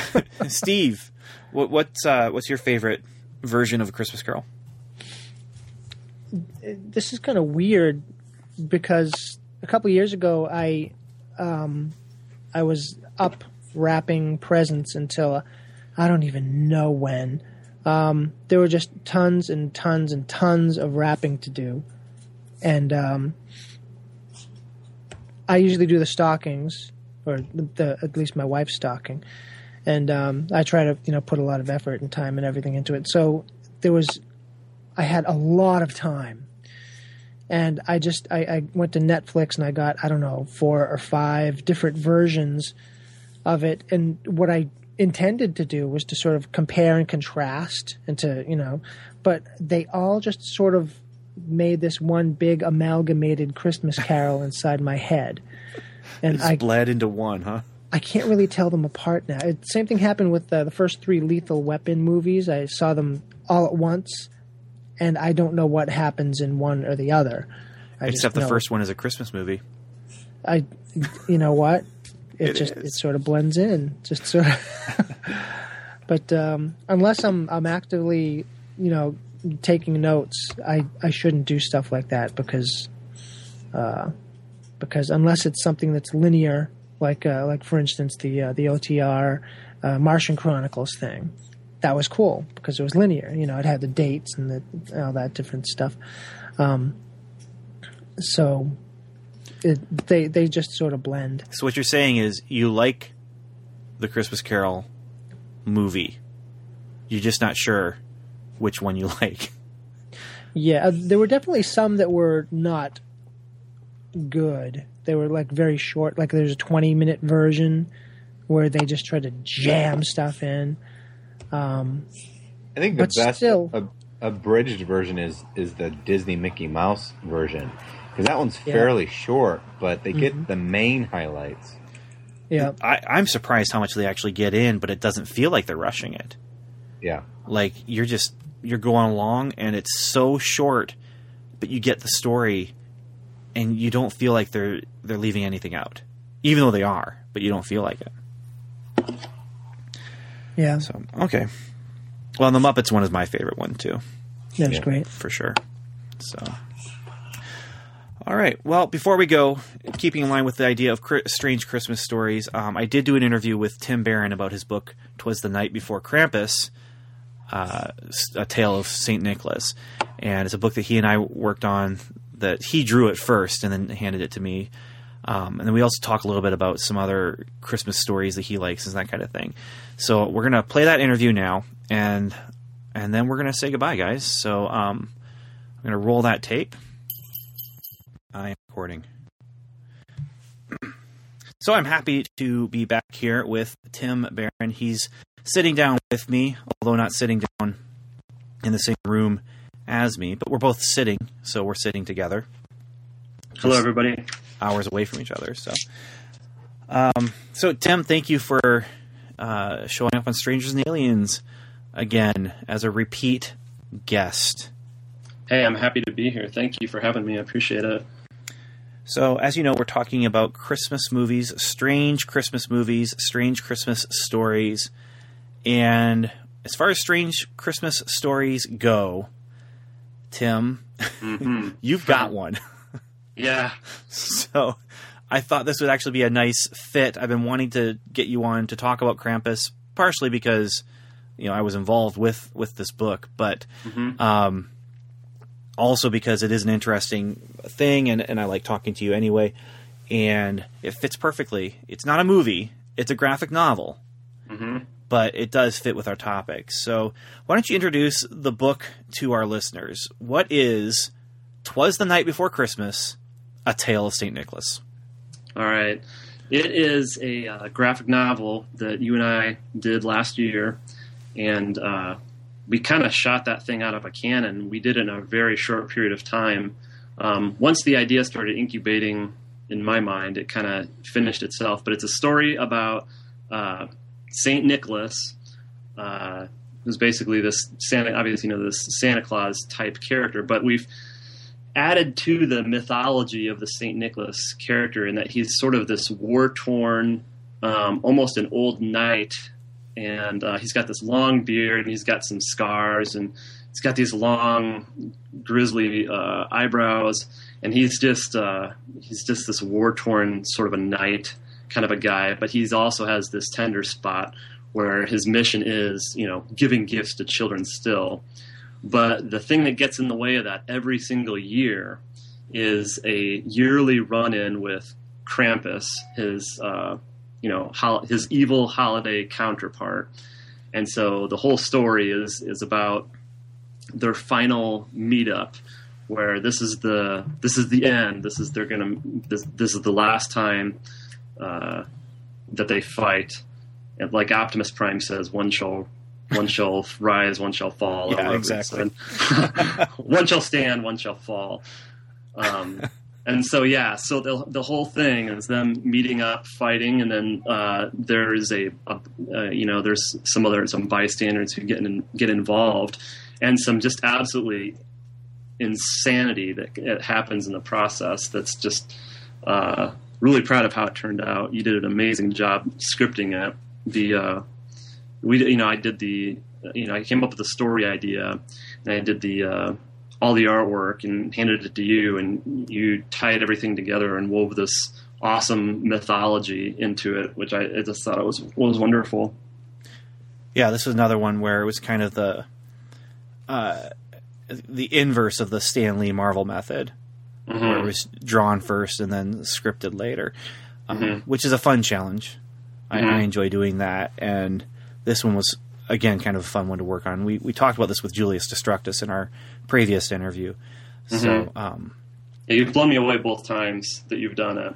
Steve, what what's uh, what's your favorite version of a Christmas Carol? This is kind of weird because a couple years ago I um, I was up wrapping presents until I don't even know when. Um, there were just tons and tons and tons of wrapping to do, and um, I usually do the stockings, or the, the at least my wife's stocking, and um, I try to you know put a lot of effort and time and everything into it. So there was, I had a lot of time, and I just I, I went to Netflix and I got I don't know four or five different versions of it, and what I intended to do was to sort of compare and contrast and to you know, but they all just sort of made this one big amalgamated Christmas Carol inside my head, and It's I bled into one, huh? I can't really tell them apart now. It, same thing happened with uh, the first three Lethal Weapon movies. I saw them all at once, and I don't know what happens in one or the other. I Except the know- first one is a Christmas movie. I, you know what? It, It just is. it sort of blends in, just sort of. but um, unless I'm I'm actively, you know, taking notes, I I shouldn't do stuff like that because, uh, because unless it's something that's linear, like uh, like for instance the uh, the OTR uh, Martian Chronicles thing, that was cool because it was linear. You know, it had the dates and the all that different stuff. Um, so it, they they just sort of blend. So what you're saying is you like the Christmas Carol movie. You're just not sure which one you like. Yeah, uh, there were definitely some that were not good. They were like very short. Like there's a 20 minute version where they just try to jam stuff in. Um, I think the best still- ab- abridged version is is the Disney Mickey Mouse version because that one's Yeah. fairly short, but they get the main highlights. yeah, I, I'm surprised how much they actually get in, but it doesn't feel like they're rushing it. Yeah. Like you're just you're going along and it's so short, but you get the story and you don't feel like they're they're leaving anything out. Even though they are, but you don't feel like it. Yeah, So okay. Well, the Muppets one is my favorite one too, that's Yeah. great. for sure. So all right. Well, before we go, keeping in line with the idea of cri- strange Christmas stories, um, I did do an interview with Tim Barron about his book "Twas the Night Before Krampus," uh, s- a tale of Saint Nicholas, and it's a book that he and I worked on. That he drew it first and then handed it to me. Um, and then we also talk a little bit about some other Christmas stories that he likes and that kind of thing. So we're gonna play that interview now, and and then we're gonna say goodbye, guys. So um, I'm gonna roll that tape. I am recording. So I'm happy to be back here with Tim Barron. He's sitting down with me, although not sitting down in the same room as me, but we're both sitting, so we're sitting together. Hello, everybody. Hours away from each other. So, um, so Tim, thank you for uh, showing up on Strangers and Aliens again as a repeat guest. Hey, I'm happy to be here. Thank you for having me. I appreciate it. So, as you know, we're talking about Christmas movies, strange Christmas movies, strange Christmas stories. And as far as strange Christmas stories go, Tim, mm-hmm. you've got one. Yeah. So, I thought this would actually be a nice fit. I've been wanting to get you on to talk about Krampus, partially because you know I was involved with with this book, but mm-hmm. um, also because it is an interesting thing, and, and I like talking to you anyway. And it fits perfectly. It's not a movie; it's a graphic novel, mm-hmm. But it does fit with our topic. So, why don't you introduce the book to our listeners? What is "Twas the Night Before Christmas"? A Tale of Saint Nicholas. All right. It is a uh, graphic novel that you and I did last year, and uh, we kind of shot that thing out of a cannon. We did it in a very short period of time. Um, once the idea started incubating in my mind, it kind of finished itself. But it's a story about uh, Saint Nicholas, uh, who's basically this Santa, obviously, you know, this Santa Claus type character. But we've added to the mythology of the Saint Nicholas character in that he's sort of this war torn, um, almost an old knight, and uh, he's got this long beard and he's got some scars and he's got these long, grizzly uh, eyebrows, and he's just uh, he's just this war torn sort of a knight kind of a guy, but he also has this tender spot where his mission is, you know, giving gifts to children still. But the thing that gets in the way of that every single year is a yearly run-in with Krampus, his uh, you know his evil holiday counterpart. And so the whole story is is about their final meetup, where this is the this is the end. This is they're gonna this this is the last time uh, that they fight. And like Optimus Prime says, one shall one shall rise, one shall fall. Yeah, exactly. one shall stand, one shall fall. Um, and so yeah, so the the whole thing is them meeting up, fighting, and then uh, there's a, a uh, you know there's some other some bystanders who get in, get involved, and some just absolutely insanity that, that happens in the process. That's just uh, really proud of how it turned out. You did an amazing job scripting it. The uh, we you know I did the you know I came up with the story idea and I did the uh, all the artwork and handed it to you and you tied everything together and wove this awesome mythology into it which I, I just thought it was was wonderful Yeah, this was another one where it was kind of the uh, the inverse of the Stan Lee Marvel method, where it was drawn first and then scripted later, um, which is a fun challenge. I, I enjoy doing that, and this one was again kind of a fun one to work on. We we talked about this with Julius Destructus in our previous interview, so um, yeah, you've blown me away both times that you've done it.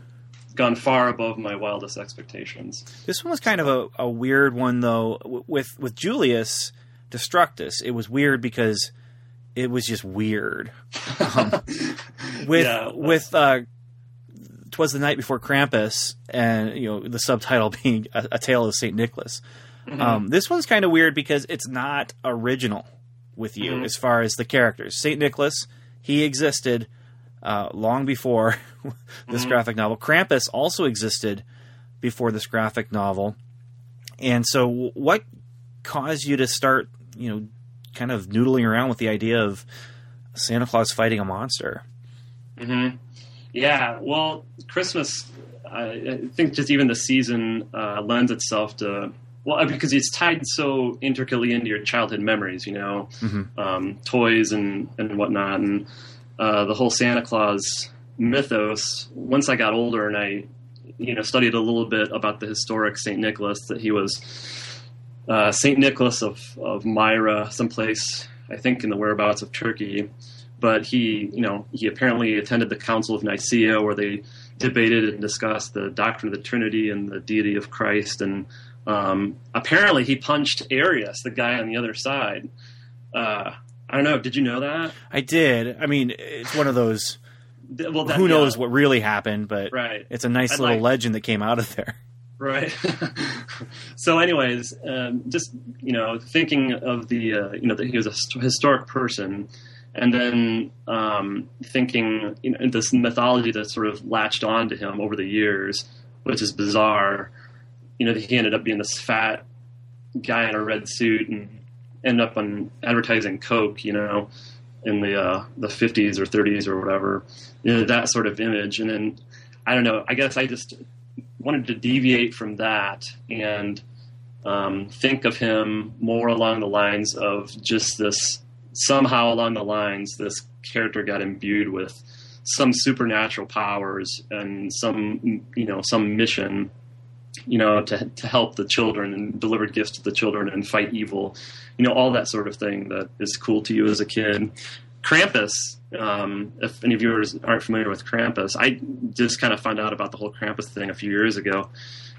Gone far above my wildest expectations. This one was kind of a, a weird one though. With with Julius Destructus, it was weird because it was just weird. Um, with Yeah. with uh, twas the night before Krampus, and you know the subtitle being a, a tale of Saint Nicholas. Um, this one's kind of weird because it's not original with you as far as the characters. Saint Nicholas, he existed uh, long before this graphic novel. Krampus also existed before this graphic novel, and so what caused you to start, you know, kind of noodling around with the idea of Santa Claus fighting a monster? hmm Yeah, well, Christmas, I, I think just even the season uh, lends itself to, well, because it's tied so intricately into your childhood memories, you know, um, toys and, and whatnot. And uh, the whole Santa Claus mythos, once I got older and I, you know, studied a little bit about the historic St. Nicholas, that he was uh, St. Nicholas of, of Myra, someplace, I think, in the whereabouts of Turkey but he, you know, he apparently attended the Council of Nicaea where they debated and discussed the doctrine of the Trinity and the deity of Christ. And um, apparently, he punched Arius, the guy on the other side. Uh, I don't know. Did you know that? I did. I mean, it's one of those. Well, that, who knows yeah, what really happened, but Right. it's a nice I'd little like- legend that came out of there. Right. so, anyways, um, just you know, thinking of the uh, you know that he was a historic person, and then um, thinking you know this mythology that sort of latched on to him over the years, which is bizarre. You know, he ended up being this fat guy in a red suit and ended up on advertising Coke. You know, in the uh, the fifties or thirties or whatever. You know, that sort of image, and then I don't know. I guess I just wanted to deviate from that and um, think of him more along the lines of just this somehow along the lines this character got imbued with some supernatural powers and some you know some mission you know to to help the children and deliver gifts to the children and fight evil you know all that sort of thing that is cool to you as a kid. Krampus, um, if any viewers aren't familiar with Krampus, I just kind of found out about the whole Krampus thing a few years ago,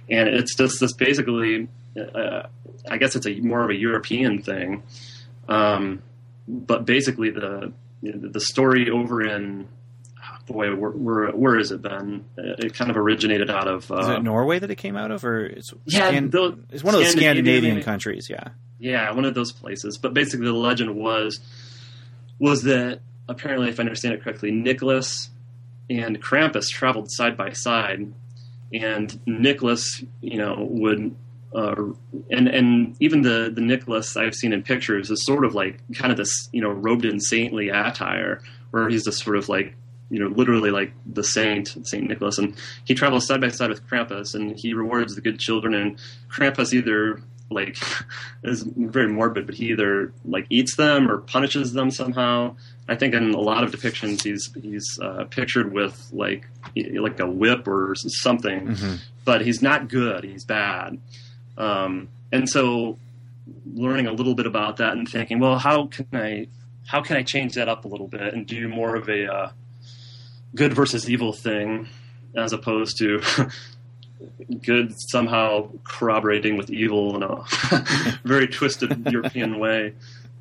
and it's just this basically, uh, I guess it's a more of a European thing, um, but basically the the story over in boy, where, where, where has it been? It kind of originated out of uh, Is it Norway that it came out of, or it's Yeah, Scan- the- it's one of those Scandinavian- Scandinavian countries? Yeah. Yeah, one of those places. But basically, the legend was was that apparently, if I understand it correctly, Nicholas and Krampus traveled side by side, and Nicholas, you know, would. Uh, and and even the the Nicholas I've seen in pictures is sort of like kind of this you know robed in saintly attire where he's just sort of like you know literally like the saint Saint Nicholas and he travels side by side with Krampus and he rewards the good children and Krampus either like is very morbid, but he either like eats them or punishes them somehow. I think in a lot of depictions he's he's uh, pictured with like like a whip or something, but he's not good. He's bad, um, and so learning a little bit about that and thinking, well, how can I how can I change that up a little bit and do more of a uh, good versus evil thing as opposed to good somehow corroborating with evil in a very twisted European way.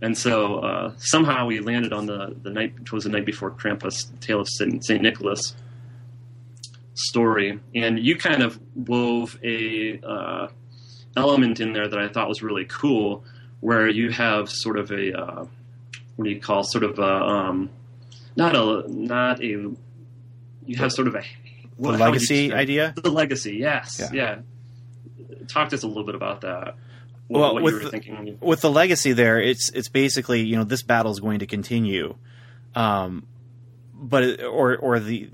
And so uh, somehow we landed on the, the night, it was the night before Krampus, Tale of St. St. Nicholas story. And you kind of wove a uh, element in there that I thought was really cool, where you have sort of a, uh, what do you call, sort of a, um, not a, not a, you have sort of a, what- legacy idea. the legacy, yes, Yeah. yeah. Talk to us a little bit about that. What, Well, what with you were the- thinking. when you- with the legacy there, it's it's basically you know this battle is going to continue, um, but it, or or the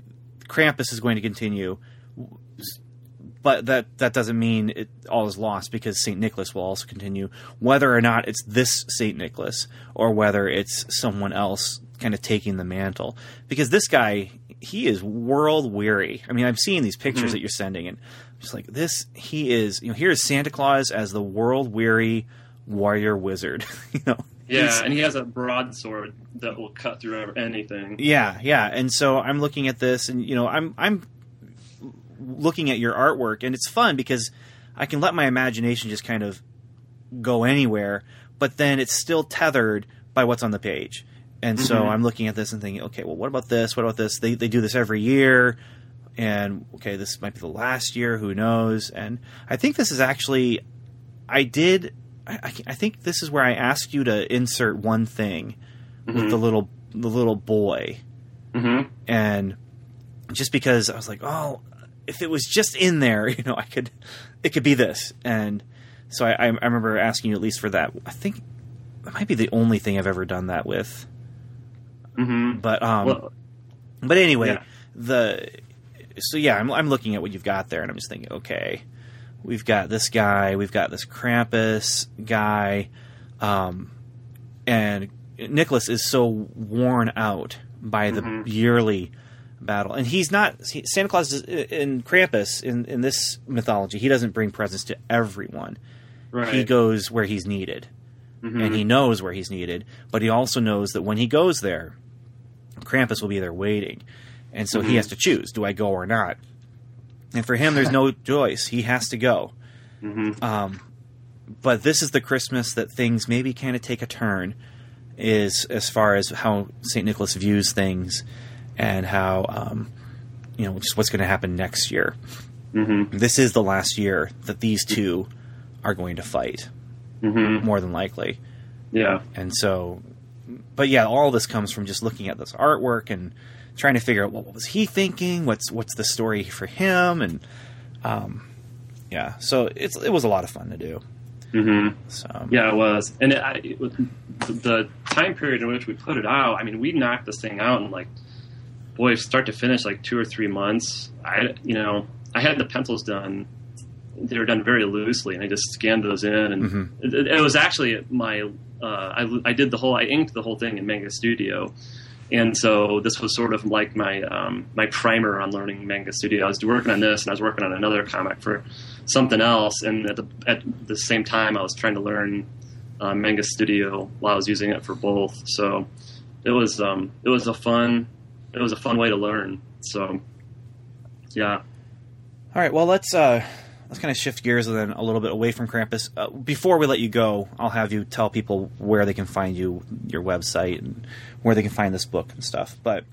Krampus is going to continue, but that that doesn't mean it all is lost because Saint Nicholas will also continue, whether or not it's this Saint Nicholas or whether it's someone else kind of taking the mantle. Because this guy, he is world weary. I mean, I'm seeing these pictures that you're sending, and just like this. He is, you know, here is Santa Claus as the world weary warrior wizard. you know, yeah, and he has a broadsword that will cut through anything. yeah, yeah. And so I'm looking at this, and you know, I'm I'm looking at your artwork, and it's fun because I can let my imagination just kind of go anywhere, but then it's still tethered by what's on the page. And so Mhm. I'm looking at this and thinking, okay, well, what about this? What about this? They they do this every year, and okay, this might be the last year. Who knows? And I think this is actually. I did. I, I, think this is where I asked you to insert one thing with the little the little boy, Mm-hmm. and just because I was like, oh, if it was just in there, you know, I could, it could be this, and so I, I I remember asking you at least for that. I think that might be the only thing I've ever done that with, Mm-hmm. but um, Well, but anyway, Yeah. the so yeah, I'm I'm looking at what you've got there, and I'm just thinking, okay, we've got this guy, we've got this Krampus guy, um, and Nicholas is so worn out by the Mm-hmm. yearly battle, and he's not he, Santa Claus is in Krampus in in this mythology. He doesn't bring presents to everyone. right. He goes where he's needed, and he knows where he's needed, but he also knows that when he goes there, Krampus will be there waiting, and so he has to choose: do I go or not? And for him, there's no choice; he has to go. Um, but this is the Christmas that things maybe kind of take a turn, is as far as how Saint Nicholas views things, and how um, you know just what's going to happen next year. Mm-hmm. This is the last year that these two are going to fight, Mm-hmm. more than likely. Yeah. And so, but yeah, all this comes from just looking at this artwork and trying to figure out what, what was he thinking, what's what's the story for him, and um, yeah, so it's it was a lot of fun to do. Mm-hmm. So Yeah, it was, and it, I, it, the time period in which we put it out. I mean, we knocked this thing out in like, boy, start to finish, like two or three months. I, you know, I had the pencils done. They were done very loosely, and I just scanned those in, and it, it was actually my. Uh, I, I did the whole. I inked the whole thing in Manga Studio, and so this was sort of like my um, my primer on learning Manga Studio. I was working on this, and I was working on another comic for something else, and at the at the same time, I was trying to learn uh, Manga Studio while I was using it for both. So it was um, it was a fun it was a fun way to learn. So yeah, All right, well let's uh let's kind of shift gears and then a little bit away from Krampus. Uh, before we let you go, I'll have you tell people where they can find you, your website, and where they can find this book and stuff. But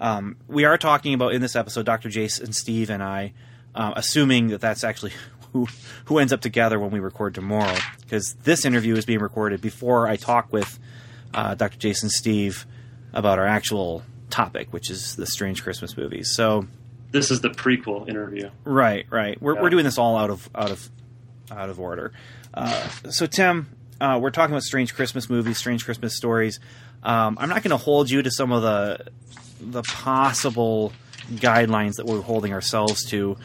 um, we are talking about in this episode, Dr. Jason, Steve, and I, uh, assuming that that's actually who who ends up together when we record tomorrow, because this interview is being recorded before I talk with uh, Dr. Jason, Steve about our actual topic, which is the strange Christmas movies. So. This is the prequel interview. Right, right. We're, Yeah. we're doing this all out of out of out of order. Uh, so Tim, uh, we're talking about strange Christmas movies, strange Christmas stories. Um, I'm not going to hold you to some of the the possible guidelines that we're holding ourselves to.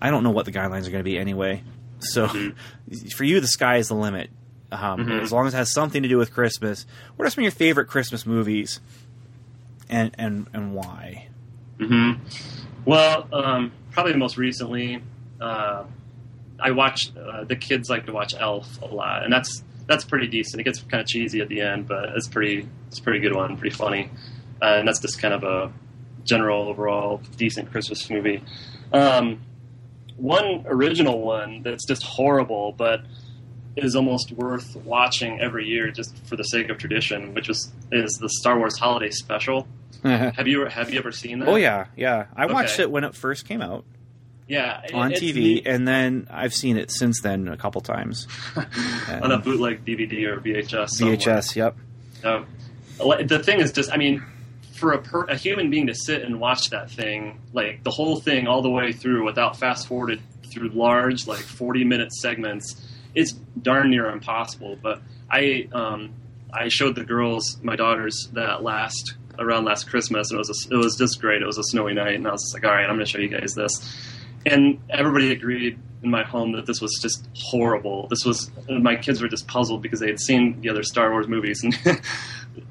I don't know what the guidelines are going to be anyway. So for you, the sky is the limit. Um, As long as it has something to do with Christmas, what are some of your favorite Christmas movies, and and and why? hmm Well, um, probably most recently, uh, I watched. Uh, the kids like to watch Elf a lot, and that's that's pretty decent. It gets kind of cheesy at the end, but it's pretty it's a pretty good one, pretty funny, uh, and that's just kind of a general overall decent Christmas movie. Um, one original one that's just horrible, but is almost worth watching every year just for the sake of tradition, which was is the Star Wars Holiday Special. Uh-huh. Have you have you ever seen that? Oh yeah, yeah. I watched it when it first came out yeah, it- on TV, neat. and then I've seen it since then a couple times. on a bootleg DVD or VHS. somewhere. VHS. Yep. Like, The thing is just, I mean, for a, per, a human being to sit and watch that thing, like the whole thing all the way through without fast forwarded through large, like 40 minute segments, it's darn near impossible. But I, um, I showed the girls, my daughters, that last around last Christmas, and it was a, it was just great. It was a snowy night, and I was just like, all right, I'm going to show you guys this. And everybody agreed in my home that this was just horrible. This was my kids were just puzzled because they had seen the other Star Wars movies, and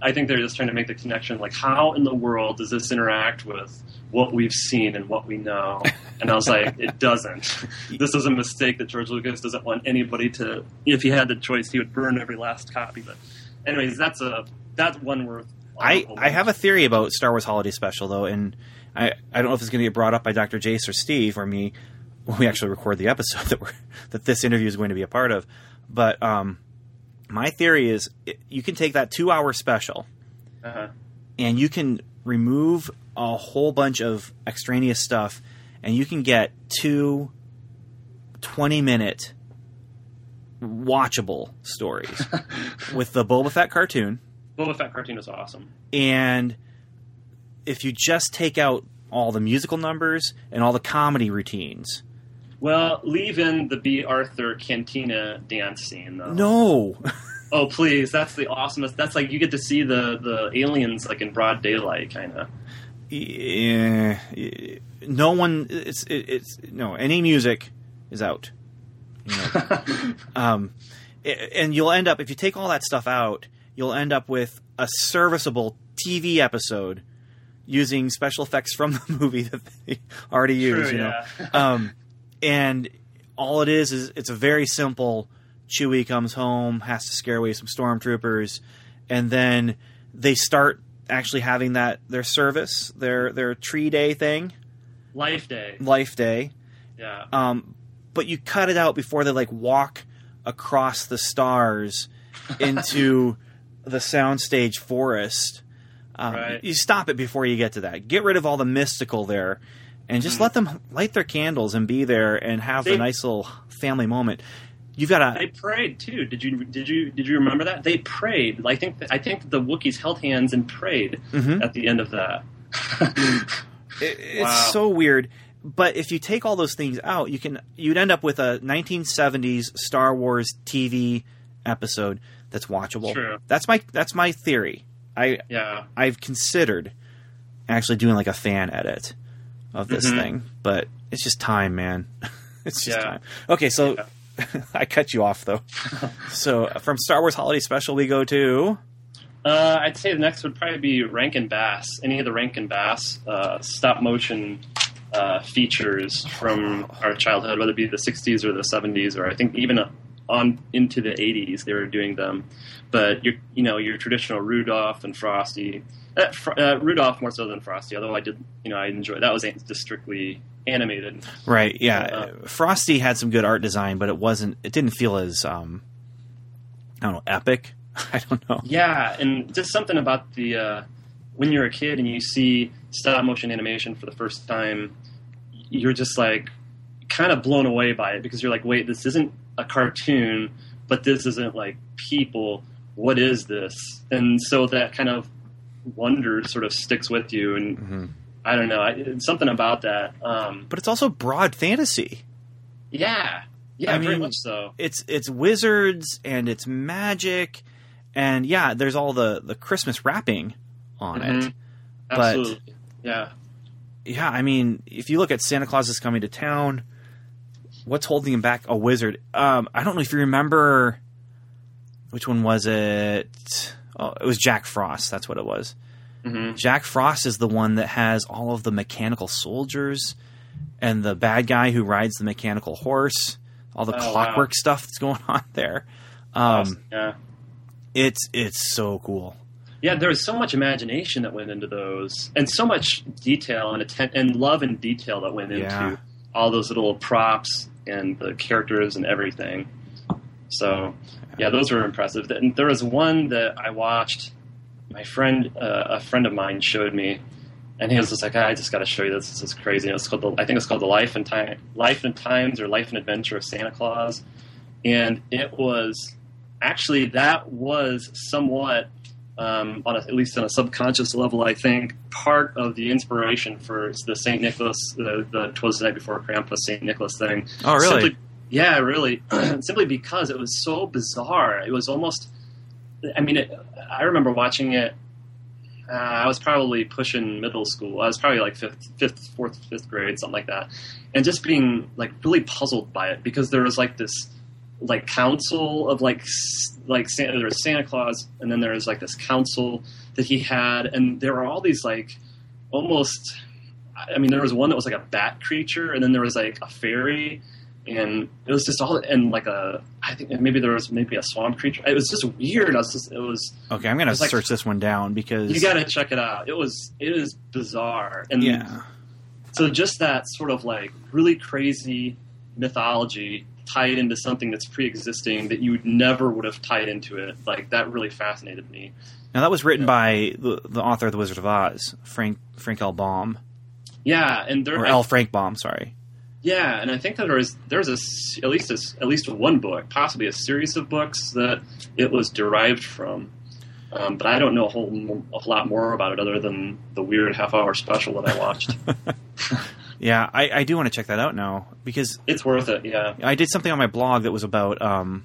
I think they're just trying to make the connection. Like, how in the world does this interact with what we've seen and what we know? And I was like, it doesn't. This is a mistake that George Lucas doesn't want anybody to. If he had the choice, he would burn every last copy. But, anyways, that's a that's one worth. I, I have a theory about Star Wars Holiday Special though, and I, I don't know if it's going to get brought up by Dr. Jace or Steve or me when we actually record the episode that we're that this interview is going to be a part of. But um, my theory is you can take that two hour special Uh-huh. and you can remove a whole bunch of extraneous stuff and you can get two 20 minute watchable stories with the Boba Fett cartoon. Boba Fett cartoon is awesome. And if you just take out all the musical numbers and all the comedy routines, Well, leave in the Bea Arthur Cantina dance scene though. no, Oh please, that's the awesomest. That's like you get to see the the aliens like in broad daylight, kind of. yeah, no one. It's it, it's no any music is out. You know, um, and you'll end up if you take all that stuff out, you'll end up with a serviceable TV episode using special effects from the movie that they already use. True, you know, yeah. um, and all it is is it's a very simple. Chewie comes home, has to scare away some stormtroopers, and then they start actually having that their service, their their tree day thing, Life Day. life day. Yeah. Um, but you cut it out before they like walk across the stars into the soundstage forest. Um, Right. You stop it before you get to that. Get rid of all the mystical there, and just let them light their candles and be there and have a nice little family moment. You've got They to. prayed too. Did you did you did you remember that? They prayed. I think I think the Wookiees held hands and prayed Mhm. at the end of that. It, it's Wow. so weird. But if you take all those things out, you can you'd end up with a 1970s Star Wars TV episode that's watchable. True. That's my that's my theory. I yeah. I've considered actually doing like a fan edit of this Mhm. thing, but it's just time, man. it's just Yeah. time. Okay, so I cut you off though. so from Star Wars Holiday Special, we go to Uh, I'd say the next would probably be Rankin Bass. Any of the Rankin Bass uh, stop motion uh, features from our childhood, whether it be the '60s or the '70s, or I think even on into the '80s, they were doing them. But your, you know, your traditional Rudolph and Frosty, uh, Fr- uh, Rudolph more so than Frosty. Although I did, you know, I enjoyed that was just strictly animated. right. Yeah, Uh, Frosty had some good art design, but it wasn't. It didn't feel as um, I don't know, epic. I don't know. Yeah, and just something about the uh, when you're a kid and you see stop motion animation for the first time, you're just like kind of blown away by it because you're like, wait, this isn't a cartoon, but this isn't like people. What is this? And so that kind of wonder sort of sticks with you, and Mhm. I don't know, I, it's something about that. Um, But it's also broad fantasy. yeah, yeah, I very mean, much so. it's it's wizards and it's magic and yeah there's all the the christmas wrapping on it Mhm. but- Absolutely, yeah. yeah i mean if you look at santa claus is coming to town what's holding him back a wizard um i don't know if you remember which one was it oh it was jack frost that's what it was hmm jack frost is the one that has all of the mechanical soldiers and the bad guy who rides the mechanical horse all the Oh, wow. clockwork stuff that's going on there um yeah. It's it's so cool. Yeah, there was so much imagination that went into those, and so much detail and atten- and love and detail that went into Yeah. all those little props and the characters and everything. So, yeah, those were impressive. And there was one that I watched. My friend, uh, a friend of mine, showed me, and he was just like, "I just got to show you this. This is crazy." And it's called, the, I think it's called the Life and Time, Life and Times, or Life and Adventure of Santa Claus, and it was actually that was somewhat um, on a, at least on a subconscious level, I think part of the inspiration for the Saint Nicholas, the, the Twas the Night Before Krampus Saint Nicholas thing. Oh, really? Simply, yeah, really. Simply because it was so bizarre. It was almost. I mean, it, I remember watching it. Uh, I was probably pushing middle school. I was probably like fifth, fifth, fourth, fifth grade, something like that, and just being like really puzzled by it because there was like this like council of like like Santa, there was Santa Claus, and then there was like this council that he had, and there were all these like almost. I mean, there was one that was like a bat creature, and then there was like a fairy, and it was just all and like a. I think maybe there was maybe a swamp creature. It was just weird. I was just, it was. Okay, I'm gonna It's like- search this one down because You got to check it out. It was it is bizarre, and yeah, so just that sort of like really crazy mythology tied into something that's pre-existing that you never would have tied into it. Like that really fascinated me. now that was written by the, the author of the Wizard of Oz, Frank Frank L. Baum Yeah, and there or L. Frank Baum. Sorry. Yeah, and I think that there is there's a at least a at least one book, possibly a series of books that it was derived from. Um, but I don't know a whole a lot more about it other than the weird half hour special that I watched. Yeah, I, I do want to check that out now because it's worth it. Yeah. I did something on my blog that was about um,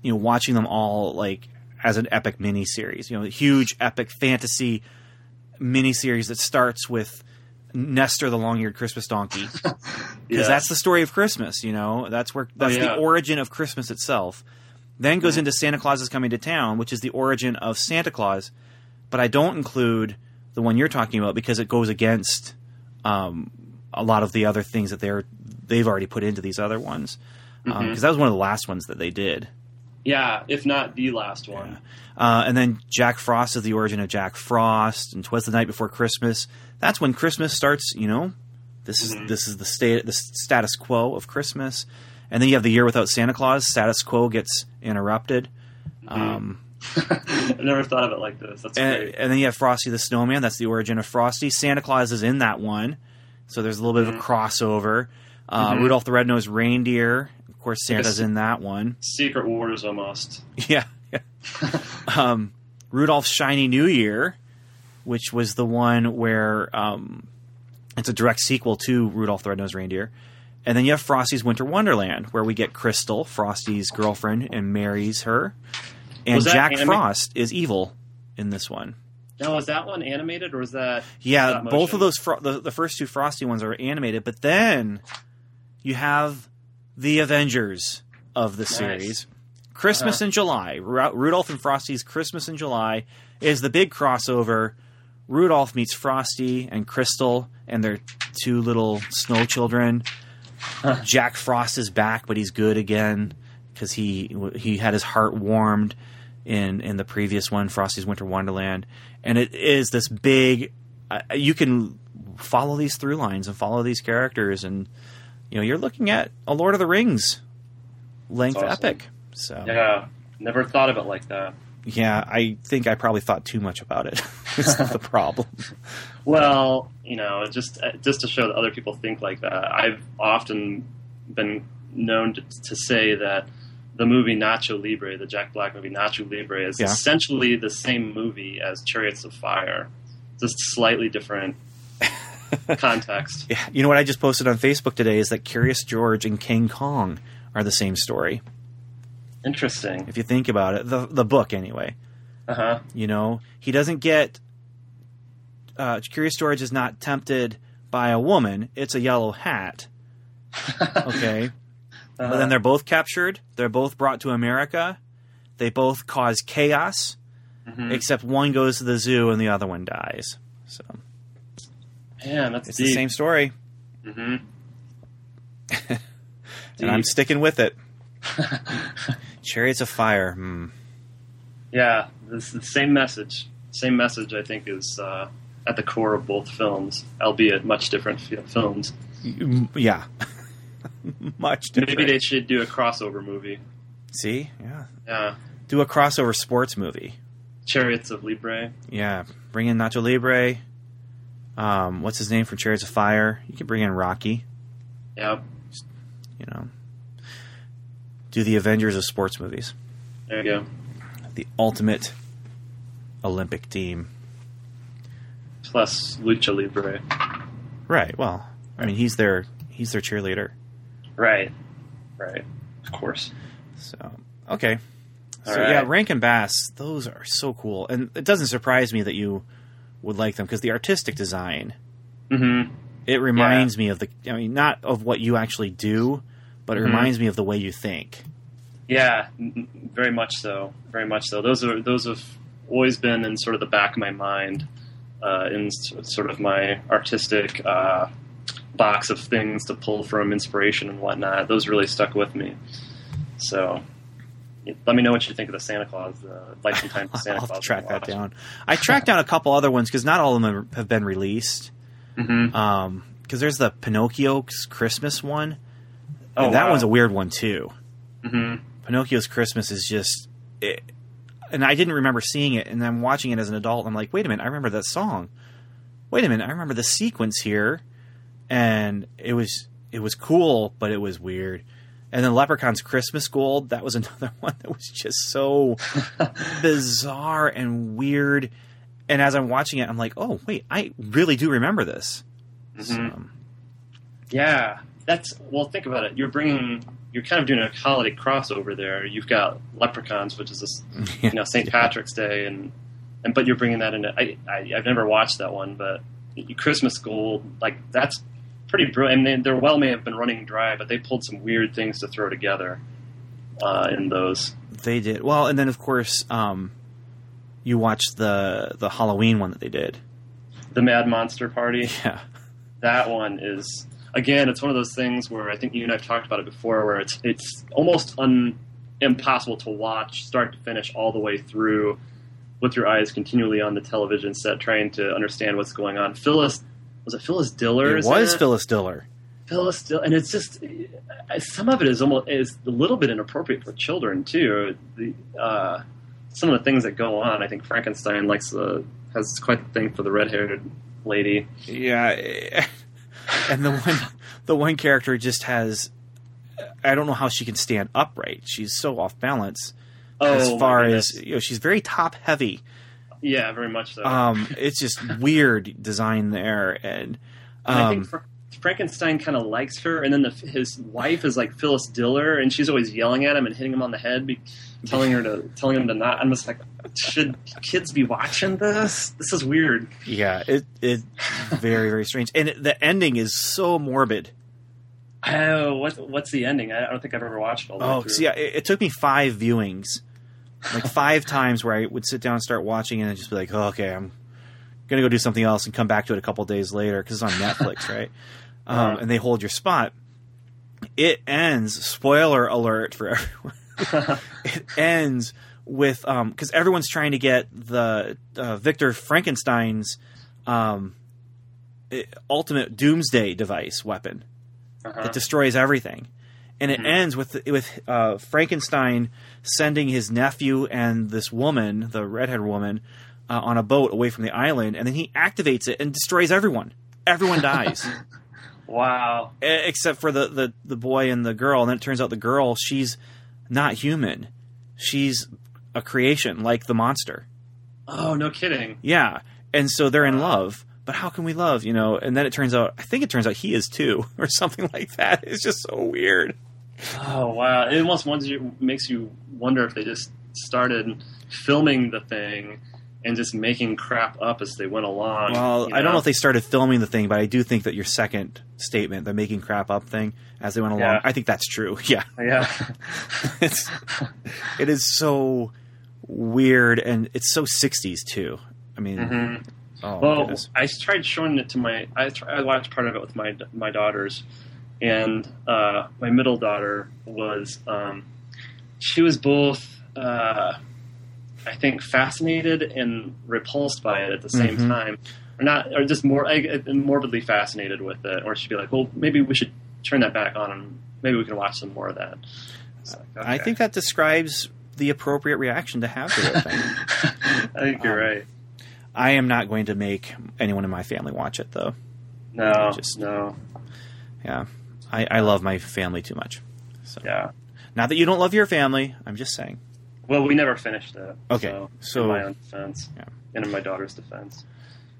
you know watching them all like as an epic mini series. You know, a huge epic fantasy mini series that starts with Nestor the long-eared Christmas donkey because Yeah. that's the story of Christmas. You know, that's where that's yeah. the origin of Christmas itself. Then goes into Santa Claus is coming to town, which is the origin of Santa Claus. But I don't include the one you're talking about because it goes against um, a lot of the other things that they're they've already put into these other ones. Because Mhm. that was one of the last ones that they did. Yeah, if not the last one. Uh, and then Jack Frost is the origin of Jack Frost, and Twas the Night Before Christmas. That's when Christmas starts. You know, this is this is the state, the status quo of Christmas. And then you have the year without Santa Claus. Status quo gets interrupted. Um, I never thought of it like this. That's and, great. and then you have Frosty the Snowman. That's the origin of Frosty. Santa Claus is in that one, so there's a little bit of a crossover. Uh, Mhm. Rudolph the Red-Nosed Reindeer. Of course, Santa's in that one. Secret Wars almost. Yeah. yeah. um, Rudolph's Shiny New Year, which was the one where um, it's a direct sequel to Rudolph the Red-Nosed Reindeer. And then you have Frosty's Winter Wonderland, where we get Crystal, Frosty's girlfriend, and marries her. And Jack Frost is evil in this one. Now, was that one animated or was that? Yeah, both of those, fro- the, the first two Frosty ones are animated, but then you have the Avengers of the Nice. series. Christmas Uh-huh. in July. Ru- Rudolph and Frosty's Christmas in July is the big crossover. Rudolph meets Frosty and Crystal and their two little snow children. Jack Frost is back, but he's good again because he he had his heart warmed in in the previous one, Frosty's Winter Wonderland, and it is this big. Uh, you can follow these through lines and follow these characters, and you know you're looking at a Lord of the Rings length awesome. epic. So Yeah, never thought of it like that. yeah, I think I probably thought too much about it. It's the problem. Well, you know, just uh, just to show that other people think like that. I've often been known to, to say that the movie Nacho Libre, the Jack Black movie Nacho Libre, is Yeah. essentially the same movie as Chariots of Fire, just slightly different context. Yeah, you know what I just posted on Facebook today is that Curious George and King Kong are the same story. Interesting. If you think about it, the the book anyway. Uh huh. You know, he doesn't get. Uh, Curious George is not tempted by a woman; it's a yellow hat. Okay, but then they're both captured. They're both brought to America. They both cause chaos, Mhm. except one goes to the zoo and the other one dies. So Man, that's it's deep. the same story, hmm and I'm sticking with it. Chariots of Fire. Hmm. Yeah, it's the same message. Same message, I think, is uh, at the core of both films, albeit much different fi- films. Yeah, much different. Maybe they should do a crossover movie. see. Yeah, Yeah, do a crossover sports movie. Chariots of Libre. Yeah, bring in Nacho Libre. Um, what's his name from Chariots of Fire? You can bring in Rocky. Yeah, You know, do the Avengers of sports movies. there you go. The ultimate Olympic team. Plus Lucha Libre. Right. Well, I mean, he's their he's their cheerleader. Right, right. Of course. So okay. So All right. yeah, Rankin Bass. Those are so cool, and it doesn't surprise me that you would like them because the artistic design. Mm-hmm. It reminds me of the. I mean, not of what you actually do, but it Mhm. reminds me of the way you think. Yeah, very much so. Very much so. Those are those have always been in sort of the back of my mind, uh, in s- sort of my artistic uh, box of things to pull from inspiration and whatnot. Those really stuck with me. So, let me know what you think of the Santa Claus. Uh, like some time for Santa Claus. I'll Claus. track that down. I tracked down a couple other ones because not all of them have- been released. Mm-hmm. Um, because there's the Pinocchio's Christmas one. Oh, and that wow. one's a weird one too. Mm-hmm. Pinocchio's Christmas is just, it, and I didn't remember seeing it, and I'm watching it as an adult. And I'm like, wait a minute, I remember that song. Wait a minute, I remember the sequence here, and it was it was cool, but it was weird. And then Leprechaun's Christmas Gold, that was another one that was just so bizarre and weird. And as I'm watching it, I'm like, oh wait, I really do remember this. Mm-hmm. So, Yeah, that's well. Think about it. You're bringing, you're kind of doing a holiday crossover there. You've got Leprechauns, which is this, you know, St. Patrick's Day, and and but you're bringing that into. I, I I've never watched that one, but Christmas Gold, like that's pretty brilliant. I mean, their well may have been running dry, but they pulled some weird things to throw together uh, in those. they did well, and then of course, um, you watched the the Halloween one that they did. The Mad Monster Party. Yeah, that one is again it's one of those things where i think you and i've talked about it before where it's it's almost un, impossible to watch start to finish all the way through with your eyes continually on the television set trying to understand what's going on phyllis was it phyllis diller it was Phyllis Diller. phyllis diller and it's just some of it is almost is a little bit inappropriate for children too the uh, some of the things that go on i think frankenstein likes uh, has quite the thing for the red-haired lady Yeah, and the one the one character just has. I don't know how she can stand upright. She's so off balance. as Oh, my far as you know, she's very top heavy. Yeah very much so Um, it's just weird design there, and And I think um, Fra- Frankenstein kind of likes her, and then the, his wife is like Phyllis Diller, and she's always yelling at him and hitting him on the head, be, telling her to telling him to not. I'm just like, should kids be watching this? This is weird. yeah, it it very very strange, and the ending is so morbid. Oh, what what's the ending? I don't think I've ever watched all Oh, see, it, it took me five viewings, like five times, where I would sit down and start watching, and just be like, oh, "Okay, I'm gonna go do something else," and come back to it a couple days later because it's on Netflix, right? Um, and they hold your spot. It ends. Spoiler alert for everyone. it ends with because everyone's trying to get the uh, Victor Frankenstein's um, ultimate doomsday device weapon Uh-huh. that destroys everything. And it ends with with uh, Frankenstein sending his nephew and this woman, the redhead woman, uh, on a boat away from the island, and then he activates it and destroys everyone. Everyone dies Wow. Except for the, the the boy and the girl. And then it turns out the girl she's not human; she's a creation like the monster. Oh, no kidding. Yeah, and so they're in love. But how can we love? You know? And then it turns out, I think it turns out he is too, or something like that. It's just so weird. Oh wow! It almost you, makes you wonder if they just started filming the thing and just making crap up as they went along. Well, you I don't know know? if they started filming the thing, but I do think that your second statement, the making crap up thing, as they went along, Yeah. I think that's true. Yeah, Yeah. it's it is so weird, and it's so '60s too. I mean, Mhm. oh Well. I tried showing it to my. I, tr- I watched part of it with my my daughters, and uh, my middle daughter was. Um, she was both, uh, I think, fascinated and repulsed by it at the same Mhm. time, or not, or just more I, morbidly fascinated with it. Or she'd be like, "Well, maybe we should turn that back on, and maybe we can watch some more of that." Like, I think that describes the appropriate reaction to have to the thing. I think you're Um, right. I am not going to make anyone in my family watch it, though. No, just- no, Yeah, I, I love my family too much. So, yeah. not that you don't love your family. I'm just saying. Well, we never finished it. Okay, so, so- in my own defense, Yeah. and in my daughter's defense,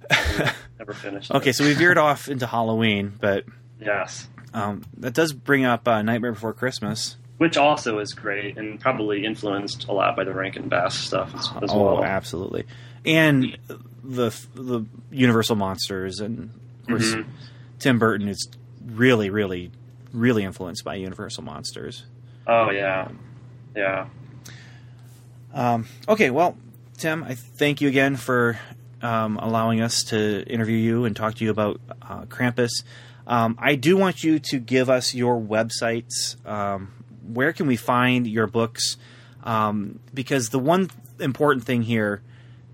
never finished. Okay, it. so we veered off into Halloween, but yes, um, that does bring up uh, Nightmare Before Christmas. which also is great and probably influenced a lot by the Rankin Bass stuff as, as oh, well. absolutely, and the the Universal monsters, and of course Mhm. Tim Burton is really, really, really influenced by Universal monsters. Oh yeah, yeah. Um, okay, well, Tim, I thank you again for um, allowing us to interview you and talk to you about uh, Krampus. Um, I do want you to give us your websites. Um, where can we find your books? Um, because the one important thing here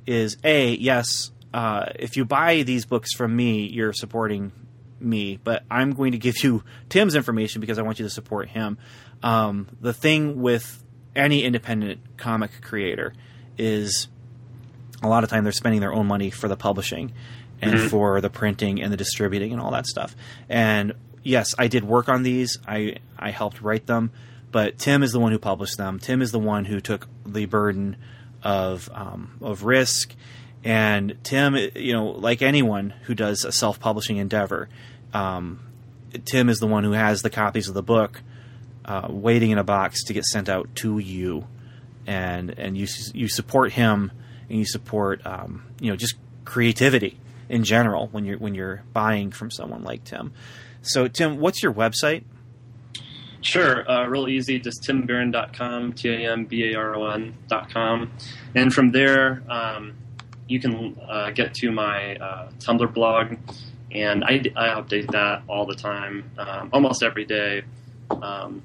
is a yes, uh, if you buy these books from me, you're supporting me, but I'm going to give you Tim's information because I want you to support him. Um, the thing with any independent comic creator is a lot of time they're spending their own money for the publishing and for the printing and the distributing and all that stuff. And yes, I did work on these. I I helped write them, but Tim is the one who published them. Tim is the one who took the burden of um, of risk. And Tim, you know, like anyone who does a self publishing endeavor, um, Tim is the one who has the copies of the book uh, waiting in a box to get sent out to you, and and you you support him and you support um, you know just creativity in general when you're when you're buying from someone like Tim. So Tim, what's your website? Sure, uh, real easy, just timbaron.com, T A M B A R O N.com. And from there, um, you can uh, get to my uh, Tumblr blog, and I, I update that all the time, um, almost every day. Um,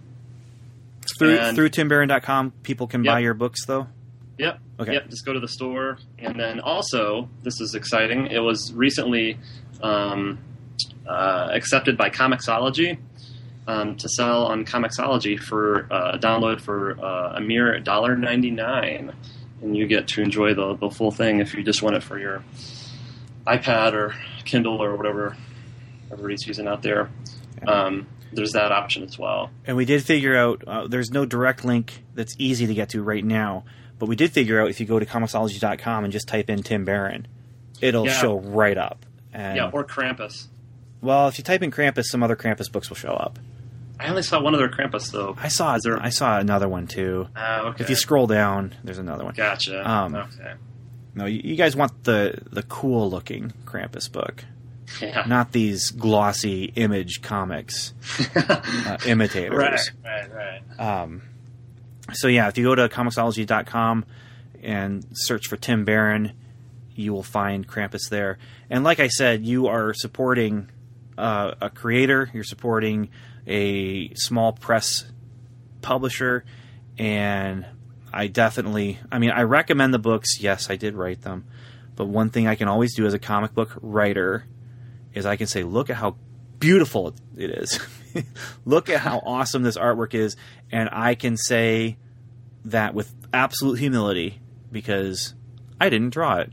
Through and- through timbaron.com, people can buy your books though. Yep. Okay. Yep. Just go to the store, and then also, this is exciting. It was recently um, uh, accepted by Comixology um, to sell on Comixology for uh, a download for uh, a mere $1.99. and you get to enjoy the, the full thing if you just want it for your iPad or Kindle or whatever everybody's using out there. Um, there's that option as well. And we did figure out uh, there's no direct link that's easy to get to right now, but we did figure out if you go to comixology.com and just type in Tim Baron, it'll Yeah. show right up. And, yeah, or Krampus. well, if you type in Krampus, some other Krampus books will show up. I only saw one other Krampus though. I saw there- I saw another one too. Ah, okay. If you scroll down, there's another one. Gotcha. Um, okay. No, you, you guys want the the cool looking Krampus book, Yeah. not these glossy image comics uh, imitators. right, right, right. Um, so yeah, if you go to comixology.com and search for Tim Baron, you will find Krampus there. And like I said, you are supporting uh, a creator, you're supporting a small press publisher, and I definitely, I mean, I recommend the books. Yes, I did write them, but one thing I can always do as a comic book writer is I can say, look at how beautiful it is. look at how awesome this artwork is, and I can say that with absolute humility because I didn't draw it.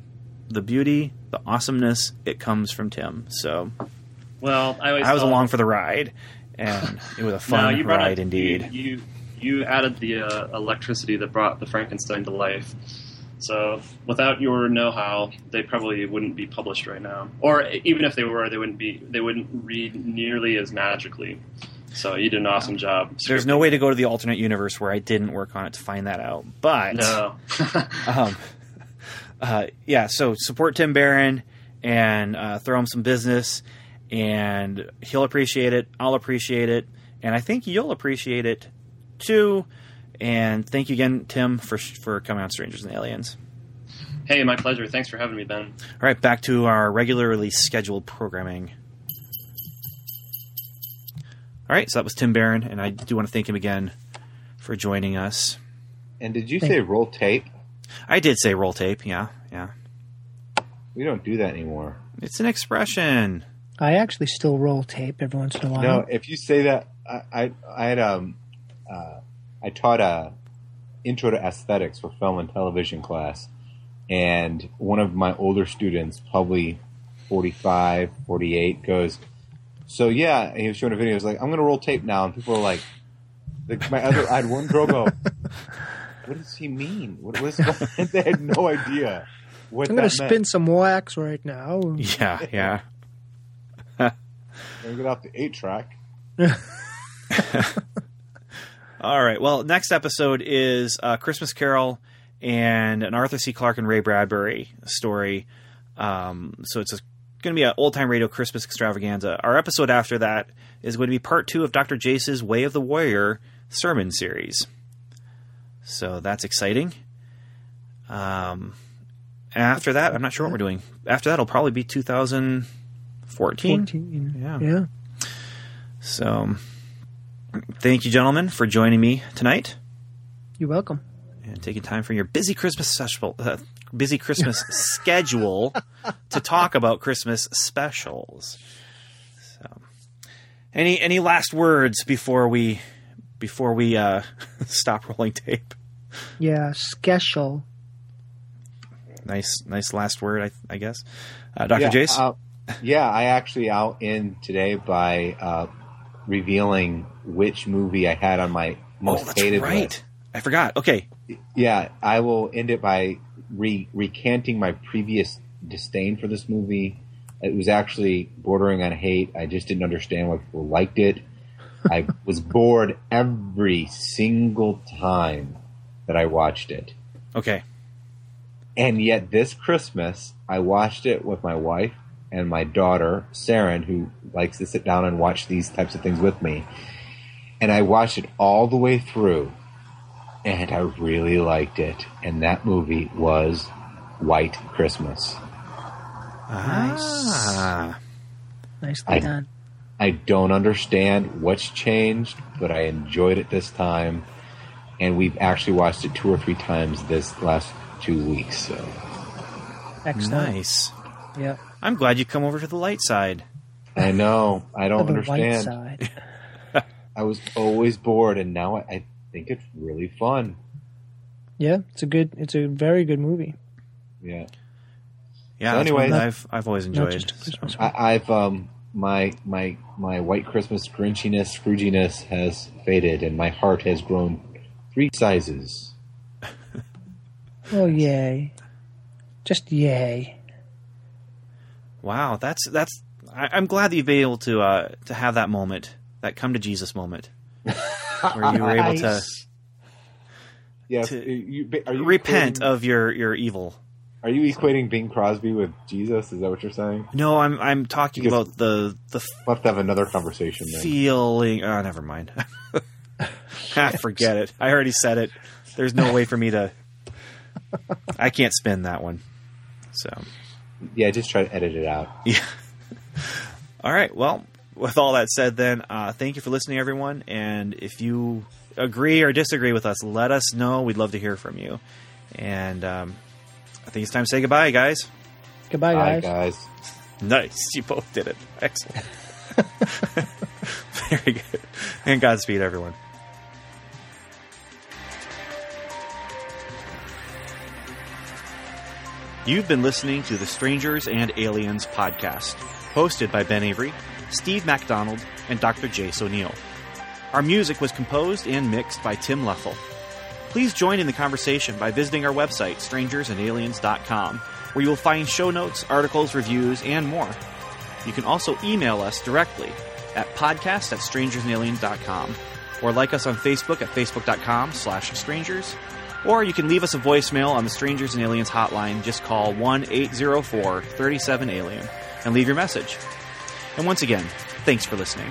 The beauty, the awesomeness, it comes from Tim. So Well, I, always I was along for the ride, and it was a No, fun you ride up- indeed. You, you you added the uh, electricity that brought the Frankenstein to life. So without your know-how, they probably wouldn't be published right now. Or even if they were, they wouldn't be. They wouldn't read nearly as magically. So you did an awesome job. There's no way to go to the alternate universe where I didn't work on it to find that out. But No. um, uh, yeah, so support Tim Baron and uh, throw him some business, and he'll appreciate it. I'll appreciate it, and I think you'll appreciate it too. And thank you again, Tim, for for coming on Strangers and Aliens. hey, my pleasure. Thanks for having me, Ben. All right, back to our regularly scheduled programming. All right, so that was Tim Baron, and I do want to thank him again for joining us. And did you say roll tape? I did say roll tape, yeah, yeah. We don't do that anymore. It's an expression. I actually still roll tape every once in a while. No, if you say that, I I, I had um, uh, I taught a intro to aesthetics for film and television class, and one of my older students, probably 45, 48, goes, "So yeah," and he was showing a video. He was like, "I'm going to roll tape now," and people are like, like my other, I had one girl go, "What does he mean? What was?" going-" they had no idea what I'm going to spin some wax right now. Yeah, yeah. Gonna get off the eight track. All right. Well, next episode is uh, Christmas Carol and an Arthur C. Clarke and Ray Bradbury story. Um, so it's going to be an old time radio Christmas extravaganza. Our episode after that is going to be part two of Dr. Jace's Way of the Warrior sermon series. So that's exciting. Um, after that, I'm not sure what we're doing. After that, it'll probably be 2014. 14. Yeah. Yeah. So, thank you, gentlemen, for joining me tonight You're welcome. and taking time from your busy Christmas special, uh, busy Christmas schedule to talk about Christmas specials. So, any any last words before we before we uh, stop rolling tape? Yeah, special. Nice nice last word, I, I guess. Uh, Dr. yeah, Jace. uh, yeah, I actually out in today by uh, revealing which movie I had on my most oh, hated right. list. I forgot. Okay. Yeah, I will end it by re- recanting my previous disdain for this movie. It was actually bordering on hate. I just didn't understand why people liked it. I was bored every single time that I watched it. Okay. And yet this Christmas, I watched it with my wife and my daughter, Saren, who likes to sit down and watch these types of things with me. And I watched it all the way through, and I really liked it. And that movie was White Christmas. Ah. Nicely I- done. I don't understand what's changed, but I enjoyed it this time. And we've actually watched it two or three times this last two weeks. So Excellent. Nice. Yep. I'm glad you come over to the light side. I know I don't the white understand. side. I was always bored, and now I, I think it's really fun. Yeah, it's a good. It's a very good movie. Yeah. Yeah. So anyway- I've I've always enjoyed. just a I, I've um my my my white Christmas grinchiness, scrooginess has faded, and my heart has grown three sizes. Oh yay! Just yay! Wow, that's that's. I, I'm glad that you've been able to uh, to have that moment, that come to Jesus moment, where you were able to Yes. To you, are you repent equating- of your your evil. Are you equating Bing Crosby with Jesus? Is that what you're saying? No, I'm I'm talking Because- about the the We'll have to have another conversation then. feeling. Oh, never mind. Ah, Forget it. I already said it. There's no way for me to. I can't spin that one. So Yeah, just try to edit it out. yeah. All right. Well, with all that said, then uh, thank you for listening, everyone. And if you agree or disagree with us, let us know. We'd love to hear from you. And um, I think it's time to say goodbye, guys. Goodbye, Bye, guys. guys. Nice. You both did it. Excellent. Very good. And Godspeed, everyone. You've been listening to the Strangers and Aliens podcast, hosted by Ben Avery, Steve MacDonald, and Dr. Jace O'Neill. Our music was composed and mixed by Tim Leffel. Please join in the conversation by visiting our website, strangersandaliens.com, where you will find show notes, articles, reviews, and more. You can also email us directly at podcast at strangersandaliens.com or like us on Facebook at facebook.com slash strangers or you can leave us a voicemail on the Strangers and Aliens hotline. Just call 1 804 37 Alien and leave your message. And once again, thanks for listening.